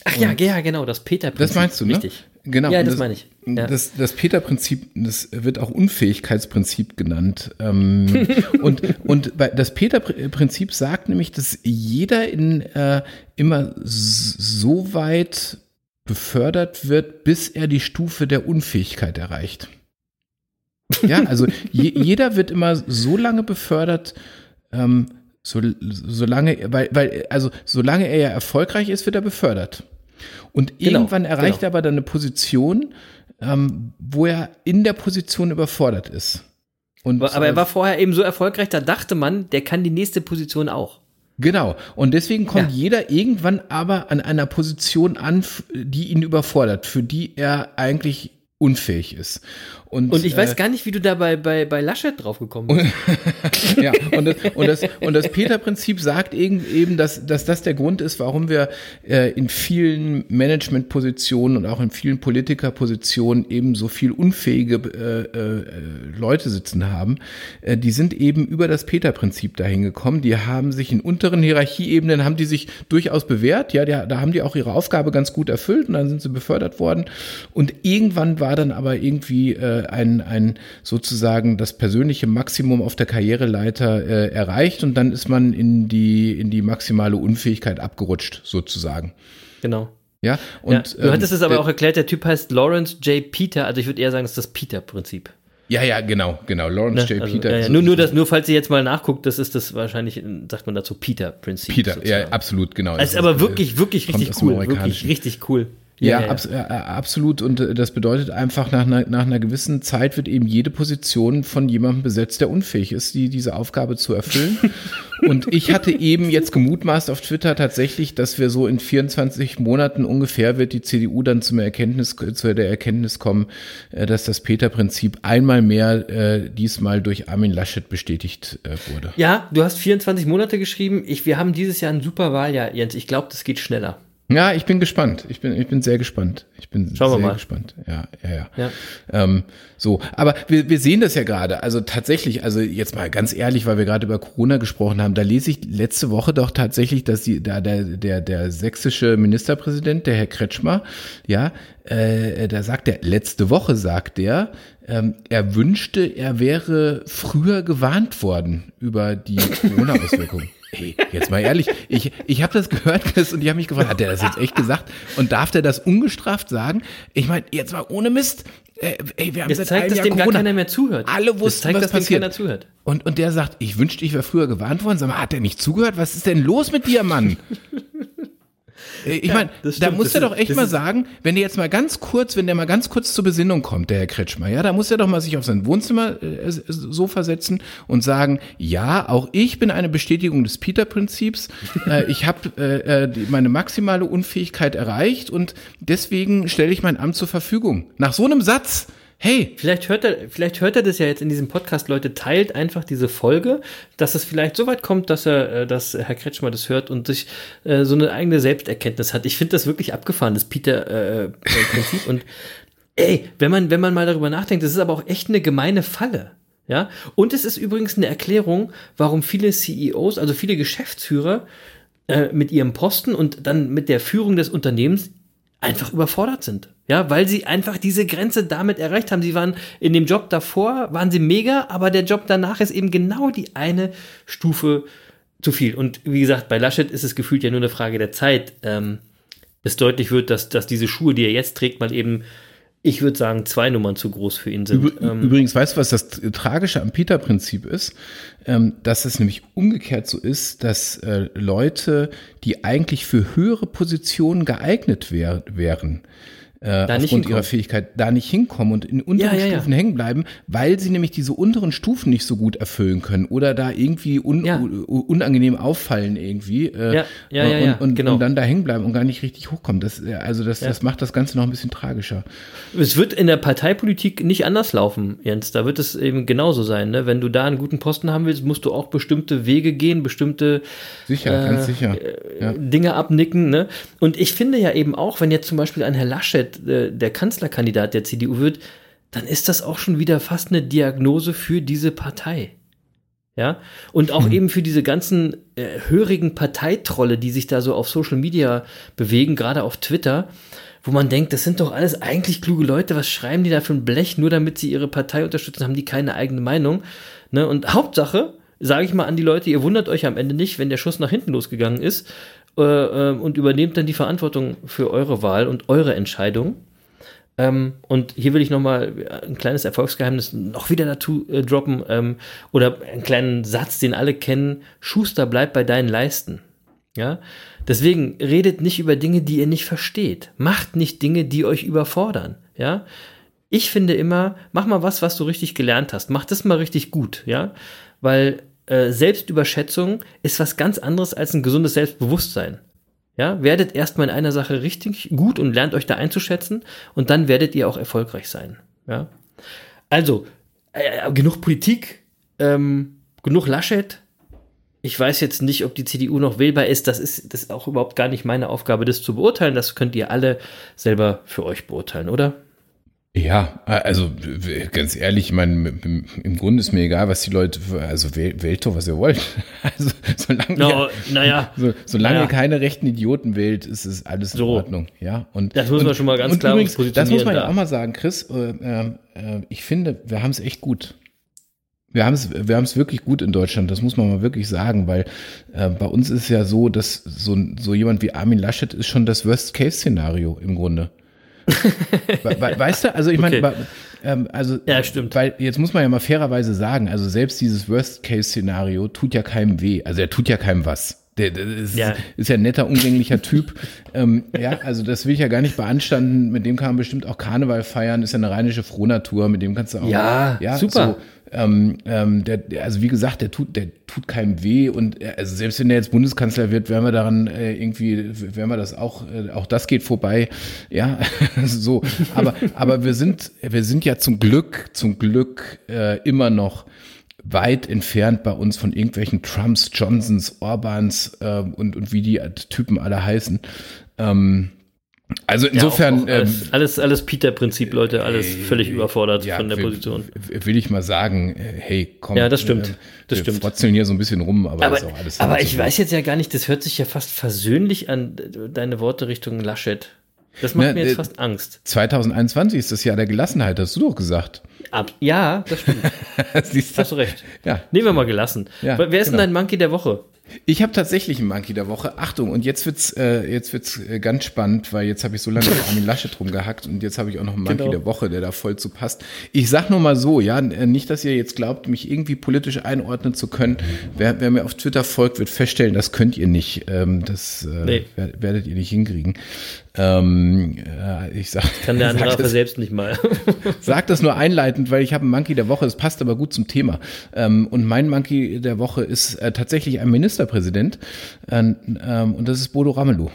B: Ach ja, ja, genau, das Peter-Prinzip.
C: Das meinst du, ne?
B: Richtig.
C: Genau.
B: Ja, das, das meine ich.
C: Ja. Das, das Peter-Prinzip, das wird auch Unfähigkeitsprinzip genannt. Ähm, (laughs) und und das Peter-Prinzip sagt nämlich, dass jeder in äh, immer so weit befördert wird, bis er die Stufe der Unfähigkeit erreicht. Ja, also je, jeder wird immer so lange befördert, ähm, so, solange, weil, weil, also solange er ja erfolgreich ist, wird er befördert. Und genau, irgendwann erreicht genau. er aber dann eine Position, ähm, wo er in der Position überfordert ist.
B: Und, aber er war vorher eben so erfolgreich, da dachte man, der kann die nächste Position auch.
C: Genau. Und deswegen kommt ja. jeder irgendwann aber an einer Position an, die ihn überfordert, für die er eigentlich unfähig ist. Und,
B: Und ich weiß
C: äh,
B: gar nicht, wie du da bei, bei, bei Laschet drauf gekommen bist. (laughs)
C: ja, und das, und das, und das Peter-Prinzip sagt eben, eben dass, dass das der Grund ist, warum wir äh, in vielen Managementpositionen und auch in vielen Politikerpositionen eben so viel unfähige äh, äh, Leute sitzen haben. Äh, die sind eben über das Peter-Prinzip dahin gekommen. Die haben sich in unteren Hierarchieebenen, haben die sich durchaus bewährt. Ja, die, da haben die auch ihre Aufgabe ganz gut erfüllt und dann sind sie befördert worden. Und irgendwann war dann aber irgendwie äh, ein, ein sozusagen das persönliche Maximum auf der Karriereleiter äh, erreicht und dann ist man in die, in die maximale Unfähigkeit abgerutscht, sozusagen.
B: Genau.
C: Ja, und
B: ja, du hattest
C: ähm,
B: es aber auch erklärt, der Typ heißt Lawrence J. Peter, also ich würde eher sagen, es ist das Peter-Prinzip.
C: Ja, ja, genau, genau. Lawrence
B: Ne?
C: J.
B: Also,
C: Peter.
B: ja, ja,
C: ist-
B: nur, nur, das, nur falls ihr jetzt mal nachguckt, das ist das wahrscheinlich, sagt man dazu, Peter-Prinzip.
C: Peter, ja,
B: sozusagen.
C: absolut, genau.
B: Ist
C: Das
B: aber
C: äh,
B: wirklich, wirklich richtig cool. Wirklich richtig cool.
C: Ja, abs äh, absolut. Und äh, das bedeutet einfach, nach einer, nach einer gewissen Zeit wird eben jede Position von jemandem besetzt, der unfähig ist, die, diese Aufgabe zu erfüllen. (laughs) Und ich hatte eben jetzt gemutmaßt auf Twitter tatsächlich, dass wir so in 24 Monaten ungefähr wird die CDU dann zum Erkenntnis, zu der Erkenntnis kommen, äh, dass das Peter-Prinzip einmal mehr äh, diesmal durch Armin Laschet bestätigt äh, wurde.
B: Ja, du hast 24 Monate geschrieben. Ich, wir haben dieses Jahr ein super Wahljahr, Jens. Ich glaube, das geht schneller.
C: Ja, ich bin gespannt. Ich bin, ich bin sehr gespannt. Ich bin
B: Schauen wir
C: sehr
B: mal.
C: gespannt. Ja, ja, ja.
B: Ja.
C: Ähm, so, aber wir, wir sehen das ja gerade. Also tatsächlich, also jetzt mal ganz ehrlich, weil wir gerade über Corona gesprochen haben, da lese ich letzte Woche doch tatsächlich, dass die, da der, der, der sächsische Ministerpräsident, der Herr Kretschmer, ja, äh, da sagt er, letzte Woche sagt er, ähm, er wünschte, er wäre früher gewarnt worden über die (laughs) Corona-Auswirkungen. Hey, jetzt mal ehrlich, ich, ich habe das gehört Chris, und ich habe mich gefragt, hat der das jetzt echt gesagt? Und darf der das ungestraft sagen? Ich meine, jetzt mal ohne Mist, äh, ey, wir haben
B: Das zeigt, dass
C: Jahr
B: dem gar
C: Corona.
B: keiner mehr zuhört.
C: Alle
B: das
C: wussten,
B: zeigt,
C: was
B: dass dem
C: passiert.
B: keiner zuhört.
C: Und, und der sagt, ich wünschte, ich wäre früher gewarnt worden. Sag mal, hat der nicht zugehört? Was ist denn los mit dir, Mann? Äh, Ich meine, da muss er doch echt mal sagen, wenn der jetzt mal ganz kurz, wenn der mal ganz kurz zur Besinnung kommt, der Herr Kretschmer, ja, da muss er doch mal sich auf sein Wohnzimmer äh, so versetzen und sagen, ja, auch ich bin eine Bestätigung des Peter-Prinzips. (laughs) äh, ich habe äh, äh, die- meine maximale Unfähigkeit erreicht und deswegen stelle ich mein Amt zur Verfügung. Nach so einem Satz, hey,
B: Vielleicht hört, er, vielleicht hört er das ja jetzt in diesem Podcast, Leute, teilt einfach diese Folge, dass es vielleicht so weit kommt, dass er, äh, dass Herr Kretschmer das hört und sich äh, so eine eigene Selbsterkenntnis hat. Ich finde das wirklich abgefahren, das Peter-Prinzip. und ey, wenn man, wenn man mal darüber nachdenkt, das ist aber auch echt eine gemeine Falle. Ja, und es ist übrigens eine Erklärung, warum viele CEOs, also viele Geschäftsführer, äh, mit ihrem Posten und dann mit der Führung des Unternehmens einfach überfordert sind. Ja, weil sie einfach diese Grenze damit erreicht haben. Sie waren in dem Job davor, waren sie mega, aber der Job danach ist eben genau die eine Stufe zu viel. Und wie gesagt, bei Laschet ist es gefühlt ja nur eine Frage der Zeit, ähm, bis deutlich wird, dass, dass diese Schuhe, die er jetzt trägt, mal eben, ich würde sagen, zwei Nummern zu groß für ihn sind. Ähm,
C: Übrigens, weißt du, was das Tragische am Peter-Prinzip ist? Ähm, dass es nämlich umgekehrt so ist, dass äh, Leute, die eigentlich für höhere Positionen geeignet wär, wären, äh,
B: Da
C: aufgrund ihrer. Fähigkeit da nicht hinkommen und in unteren
B: Ja, ja, ja.
C: Stufen hängen bleiben, weil sie nämlich diese unteren Stufen nicht so gut erfüllen können oder da irgendwie un,
B: Ja.
C: unangenehm auffallen irgendwie äh,
B: Ja, ja, ja,
C: und,
B: ja,
C: und,
B: genau.
C: und dann da hängen bleiben und gar nicht richtig hochkommen. Das, äh, also das, das macht das Ganze noch ein bisschen tragischer.
B: Es wird in der Parteipolitik nicht anders laufen, Jens. Da wird es eben genauso sein. Ne? Wenn du da einen guten Posten haben willst, musst du auch bestimmte Wege gehen, bestimmte
C: Sicher,
B: Äh,
C: sicher. Ja.
B: Dinge abnicken. Ne? Und ich finde ja eben auch, wenn jetzt zum Beispiel ein Herr Laschet äh, der Kanzlerkandidat der CDU wird, dann ist das auch schon wieder fast eine Diagnose für diese Partei. Ja, und auch eben für diese ganzen äh, hörigen Parteitrolle, die sich da so auf Social Media bewegen, gerade auf Twitter, wo man denkt, das sind doch alles eigentlich kluge Leute, was schreiben die da für ein Blech, nur damit sie ihre Partei unterstützen, haben die keine eigene Meinung. Ne? Und Hauptsache, sage ich mal an die Leute, ihr wundert euch am Ende nicht, wenn der Schuss nach hinten losgegangen ist äh, äh, und übernehmt dann die Verantwortung für eure Wahl und eure Entscheidung. Ähm, und hier will ich nochmal ein kleines Erfolgsgeheimnis noch wieder dazu äh, droppen ähm, oder einen kleinen Satz, den alle kennen. Schuster bleibt bei deinen Leisten. Ja, deswegen redet nicht über Dinge, die ihr nicht versteht. Macht nicht Dinge, die euch überfordern. Ja, ich finde immer, mach mal was, was du richtig gelernt hast. Mach das mal richtig gut. Ja, weil äh, Selbstüberschätzung ist was ganz anderes als ein gesundes Selbstbewusstsein. Ja, werdet erstmal in einer Sache richtig gut und lernt euch da einzuschätzen und dann werdet ihr auch erfolgreich sein. Ja. Also, äh, genug Politik, ähm, genug Laschet. Ich weiß jetzt nicht, ob die CDU noch wählbar ist. Das ist, das ist auch überhaupt gar nicht meine Aufgabe, das zu beurteilen. Das könnt ihr alle selber für euch beurteilen, oder?
C: Ja, also ganz ehrlich, ich meine, im Grunde ist mir egal, was die Leute, also wählt doch, was ihr wollt. (laughs) Also solange,
B: no, naja,
C: so, solange naja. keine rechten Idioten wählt, ist es alles in so. Ordnung. Ja,
B: und das muss man schon mal ganz klar
C: übrigens, Das muss man ja auch mal sagen, Chris. Äh, äh, ich finde, wir haben es echt gut. Wir haben es, wir haben es wirklich gut in Deutschland. Das muss man mal wirklich sagen, weil äh, bei uns ist es ja so, dass so, so jemand wie Armin Laschet ist schon das Worst-Case-Szenario im Grunde. Weißt du, also ich meine, okay. ähm, also,
B: ja, stimmt.
C: Weil jetzt muss man ja mal fairerweise sagen, also selbst dieses Worst-Case-Szenario tut ja keinem weh. Also er tut ja keinem was. Der, der ist, ja. ist ja ein netter, umgänglicher Typ. (laughs) ähm, ja, also das will ich ja gar nicht beanstanden. Mit dem kann man bestimmt auch Karneval feiern. Ist ja eine rheinische Frohnatur. Mit dem kannst du auch.
B: Ja, ja super.
C: So, ähm, ähm, der, also wie gesagt, der tut, der tut keinem weh und äh, also selbst wenn er jetzt Bundeskanzler wird, werden wir daran äh, irgendwie, werden wir das auch, äh, auch das geht vorbei, ja, (laughs) so. Aber, aber wir sind, wir sind ja zum Glück, zum Glück äh, immer noch weit entfernt bei uns von irgendwelchen Trumps, Johnsons, Orbans äh, und, und wie die Typen alle heißen. Ähm, also insofern.
B: Ja, auch, auch alles, ähm, alles, alles Peter-Prinzip, Leute, alles äh, völlig überfordert ja, von der Position.
C: Will ich mal sagen, äh, hey, komm.
B: Ja, das stimmt. Äh, das
C: wir
B: stimmt.
C: frotzeln hier so ein bisschen rum, aber,
B: aber
C: ist auch alles.
B: Aber ich weiß jetzt ja gar nicht, das hört sich ja fast versöhnlich an, deine Worte Richtung Laschet. Das macht Na, mir jetzt fast Angst.
C: 2021 ist das Jahr der Gelassenheit, hast du doch gesagt.
B: Ab, ja, das stimmt. (laughs) Siehst du? Hast du recht. Ja. Nehmen wir mal gelassen. Ja, Wer ist genau. denn dein Monkey der Woche?
C: Ich habe tatsächlich einen Monkey der Woche. Achtung, und jetzt wird's, äh, jetzt wird's äh, ganz spannend, weil jetzt habe ich so lange mit Armin Laschet rumgehackt und jetzt habe ich auch noch einen Monkey genau. der Woche, der da voll zu passt. Ich sag nur mal so, ja, äh, nicht, dass ihr jetzt glaubt, mich irgendwie politisch einordnen zu können. Wer, wer mir auf Twitter folgt, wird feststellen, das könnt ihr nicht. Ähm, das äh, nee. werdet ihr nicht hinkriegen. Ähm, äh, ich sag,
B: Kann der (laughs) andere das, selbst nicht mal. (laughs)
C: sag das nur einleitend, weil ich habe einen Monkey der Woche, es passt aber gut zum Thema. Ähm, und mein Monkey der Woche ist äh, tatsächlich ein Ministerpräsident äh, ähm, und das ist Bodo Ramelow.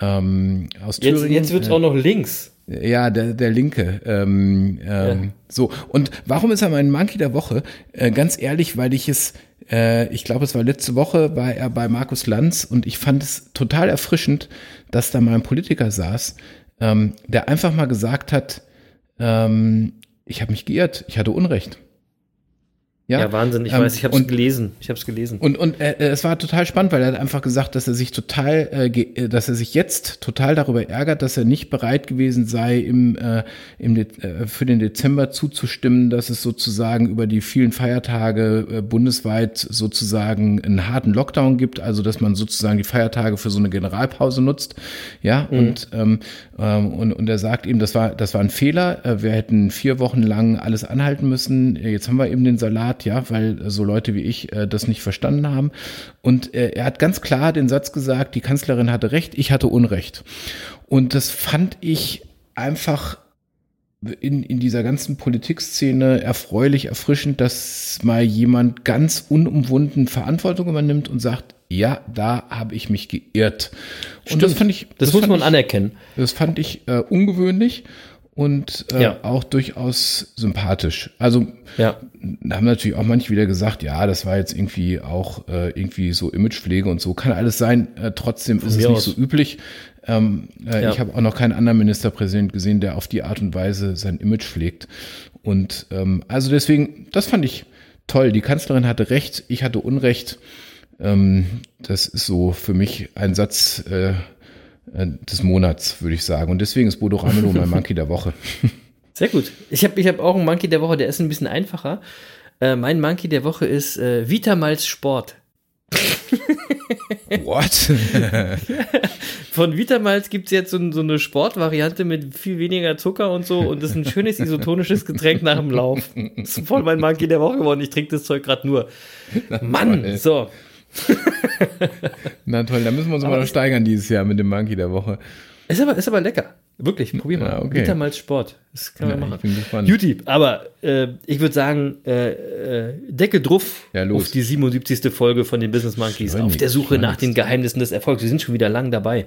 C: Ähm, aus
B: jetzt, Thüringen. Jetzt wird es auch noch links.
C: Ja, der, der Linke. Ähm, ähm, ja. So, und warum ist er mein Monkey der Woche? Äh, ganz ehrlich, weil ich es äh, ich glaube, es war letzte Woche, war er bei Markus Lanz und ich fand es total erfrischend, dass da mal ein Politiker saß, ähm, der einfach mal gesagt hat, ähm, ich habe mich geirrt, ich hatte Unrecht.
B: Ja, ja Wahnsinn, ich ähm, weiß, ich habe es gelesen. Ich habe es gelesen.
C: Und, und äh, es war total spannend, weil er hat einfach gesagt, dass er sich total, äh, äh, dass er sich jetzt total darüber ärgert, dass er nicht bereit gewesen sei, im, äh, im De äh, für den Dezember zuzustimmen, dass es sozusagen über die vielen Feiertage äh, bundesweit sozusagen einen harten Lockdown gibt, also dass man sozusagen die Feiertage für so eine Generalpause nutzt. Ja, mhm. und, ähm, ähm, und, und er sagt eben, das war, das war ein Fehler. Äh, wir hätten vier Wochen lang alles anhalten müssen. Jetzt haben wir eben den Salat hat, ja, weil so Leute wie ich äh, das nicht verstanden haben. Und äh, er hat ganz klar den Satz gesagt, die Kanzlerin hatte recht, ich hatte Unrecht. Und das fand ich einfach in, in dieser ganzen Politikszene erfreulich, erfrischend, dass mal jemand ganz unumwunden Verantwortung übernimmt und sagt, ja, da habe ich mich geirrt.
B: Und Stimmt. das fand ich. Das, das muss man
C: ich,
B: anerkennen.
C: Das fand ich äh, ungewöhnlich und äh, ja. auch durchaus sympathisch. Also ja. haben natürlich auch manche wieder gesagt, ja, das war jetzt irgendwie auch äh, irgendwie so Imagepflege und so. Kann alles sein. Äh, trotzdem Von ist es nicht aus. so üblich. Ähm, äh, ja. Ich habe auch noch keinen anderen Ministerpräsident gesehen, der auf die Art und Weise sein Image pflegt. Und ähm, also deswegen, das fand ich toll. Die Kanzlerin hatte recht, ich hatte Unrecht. Ähm, das ist so für mich ein Satz, äh, des Monats, würde ich sagen. Und deswegen ist Bodo Ramelow mein (laughs) Monkey der Woche.
B: Sehr gut. Ich habe ich hab auch einen Monkey der Woche, der ist ein bisschen einfacher. Äh, mein Monkey der Woche ist äh, Vitamals Sport. (laughs)
C: What? (laughs)
B: Von Vitamals gibt es jetzt so, so, eine Sportvariante mit viel weniger Zucker und so und das ist ein schönes isotonisches Getränk nach dem Lauf. Das ist voll mein Monkey der Woche geworden. Ich trinke das Zeug gerade nur. Mann, so. (laughs)
C: Na toll, da müssen wir uns aber noch steigern dieses Jahr mit dem Monkey der Woche.
B: Ist aber, ist aber lecker. Wirklich, probier mal. Ja, okay. Vitamalz Sport. Das kann man ja, machen. Ich bin gespannt. Beauty. Aber äh, ich würde sagen, äh, äh, Deckel drauf ja, auf die 77. Folge von den Business Monkeys. Auf der Suche nach den Geheimnissen des Erfolgs. Wir sind schon wieder lang dabei.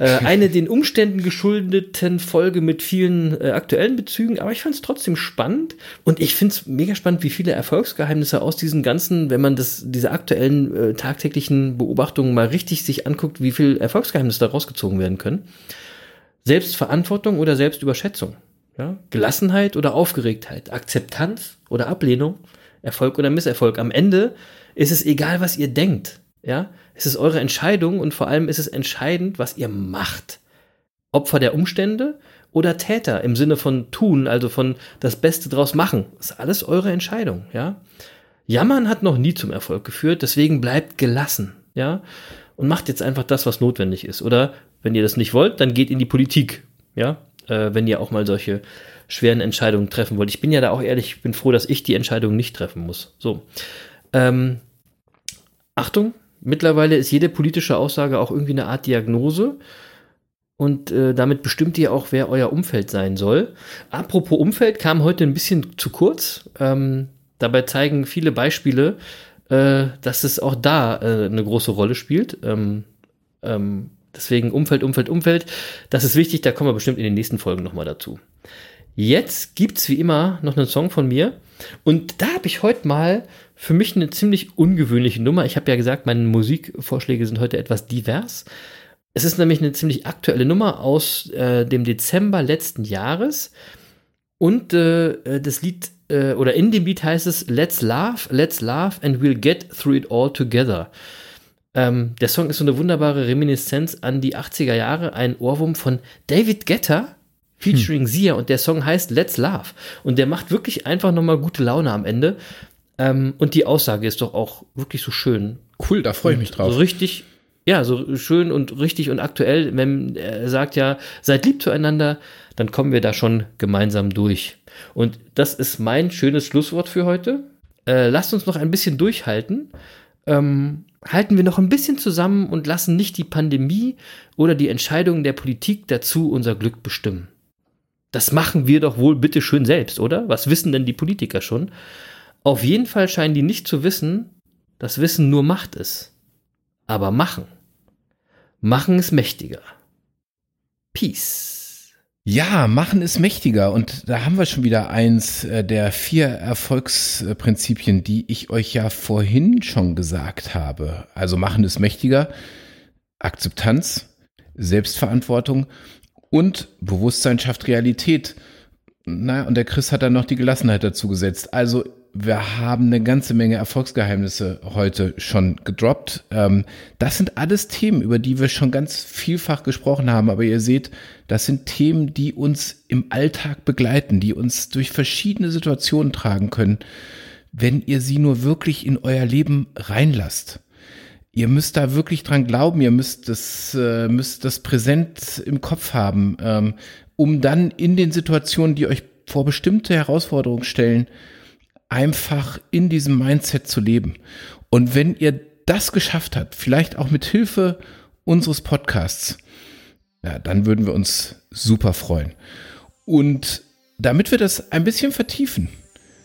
B: Äh, eine den Umständen geschuldeten Folge mit vielen äh, aktuellen Bezügen, aber ich fand es trotzdem spannend und ich finde es mega spannend, wie viele Erfolgsgeheimnisse aus diesen ganzen, wenn man das, diese aktuellen äh, tagtäglichen Beobachtungen mal richtig sich anguckt, wie viel Erfolgsgeheimnisse da rausgezogen werden können. Selbstverantwortung oder Selbstüberschätzung. Ja? Gelassenheit oder Aufgeregtheit, Akzeptanz oder Ablehnung, Erfolg oder Misserfolg. Am Ende ist es egal, was ihr denkt. Ja, es ist eure Entscheidung und vor allem ist es entscheidend, was ihr macht. Opfer der Umstände oder Täter im Sinne von tun, also von das Beste draus machen. Das ist alles eure Entscheidung, ja. Jammern hat noch nie zum Erfolg geführt, deswegen bleibt gelassen, ja. Und macht jetzt einfach das, was notwendig ist. Oder wenn ihr das nicht wollt, dann geht in die Politik, ja äh, wenn ihr auch mal solche schweren Entscheidungen treffen wollt. Ich bin ja da auch ehrlich, ich bin froh, dass ich die Entscheidung nicht treffen muss. So. Ähm, Achtung, mittlerweile ist jede politische Aussage auch irgendwie eine Art Diagnose. Und äh, damit bestimmt ihr auch, wer euer Umfeld sein soll. Apropos Umfeld kam heute ein bisschen zu kurz. Ähm, dabei zeigen viele Beispiele, äh, dass es auch da äh, eine große Rolle spielt. Ähm, ähm, Deswegen Umfeld, Umfeld, Umfeld. Das ist wichtig, da kommen wir bestimmt in den nächsten Folgen nochmal dazu. Jetzt gibt's wie immer noch einen Song von mir. Und da habe ich heute mal für mich eine ziemlich ungewöhnliche Nummer. Ich habe ja gesagt, meine Musikvorschläge sind heute etwas divers. Es ist nämlich eine ziemlich aktuelle Nummer aus äh, dem Dezember letzten Jahres. Und äh, das Lied, äh, oder in dem Lied heißt es Let's Laugh, Let's Laugh and We'll Get Through It All Together. Ähm, der Song ist so eine wunderbare Reminiszenz an die 80er Jahre, ein Ohrwurm von David Guetta featuring hm. Sia und der Song heißt Let's Laugh und der macht wirklich einfach nochmal gute Laune am Ende ähm, und die Aussage ist doch auch wirklich so schön.
C: Cool, da freue ich mich drauf.
B: So richtig, ja, so schön und richtig und aktuell, wenn er sagt ja, seid lieb zueinander, dann kommen wir da schon gemeinsam durch. Und das ist mein schönes Schlusswort für heute. Äh, lasst uns noch ein bisschen durchhalten. Ähm, halten wir noch ein bisschen zusammen und lassen nicht die Pandemie oder die Entscheidungen der Politik dazu unser Glück bestimmen. Das machen wir doch wohl bitte schön selbst, oder? Was wissen denn die Politiker schon? Auf jeden Fall scheinen die nicht zu wissen, dass Wissen nur Macht ist. Aber machen. Machen ist mächtiger. Peace.
C: Ja, machen ist mächtiger und da haben wir schon wieder eins äh, der vier Erfolgsprinzipien, die ich euch ja vorhin schon gesagt habe. Also machen ist mächtiger, Akzeptanz, Selbstverantwortung und Bewusstsein schafft Realität. Na, und der Chris hat dann noch die Gelassenheit dazu gesetzt. Also wir haben eine ganze Menge Erfolgsgeheimnisse heute schon gedroppt. Ähm, das sind alles Themen, über die wir schon ganz vielfach gesprochen haben. Aber ihr seht, das sind Themen, die uns im Alltag begleiten, die uns durch verschiedene Situationen tragen können, wenn ihr sie nur wirklich in euer Leben reinlasst. Ihr müsst da wirklich dran glauben, ihr müsst das, äh, müsst das präsent im Kopf haben, ähm, um dann in den Situationen, die euch vor bestimmte Herausforderungen stellen, einfach in diesem Mindset zu leben. Und wenn ihr das geschafft habt, vielleicht auch mit Hilfe unseres Podcasts, ja, dann würden wir uns super freuen. Und damit wir das ein bisschen vertiefen,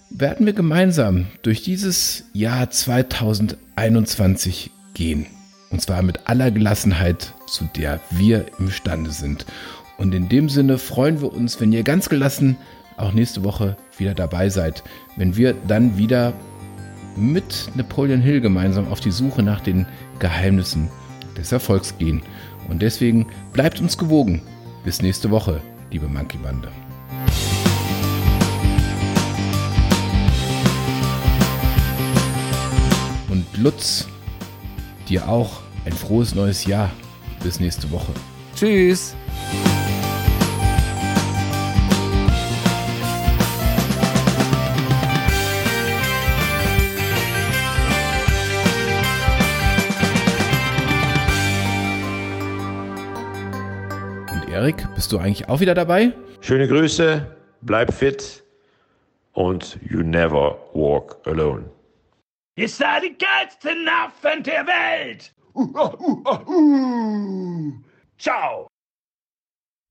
C: werden wir gemeinsam durch dieses Jahr 2021 gehen. Und zwar mit aller Gelassenheit, zu der wir imstande sind. Und in dem Sinne freuen wir uns, wenn ihr ganz gelassen auch nächste Woche wieder dabei seid, wenn wir dann wieder mit Napoleon Hill gemeinsam auf die Suche nach den Geheimnissen des Erfolgs gehen. Und deswegen bleibt uns gewogen. Bis nächste Woche, liebe Monkey Bande. Und Lutz, dir auch ein frohes neues Jahr. Bis nächste Woche.
A: Tschüss.
C: Erik, bist du eigentlich auch wieder dabei?
D: Schöne Grüße, bleib fit und you never walk alone.
E: Ihr seid die geilsten Affen der Welt! Uh, uh, uh, uh. Ciao!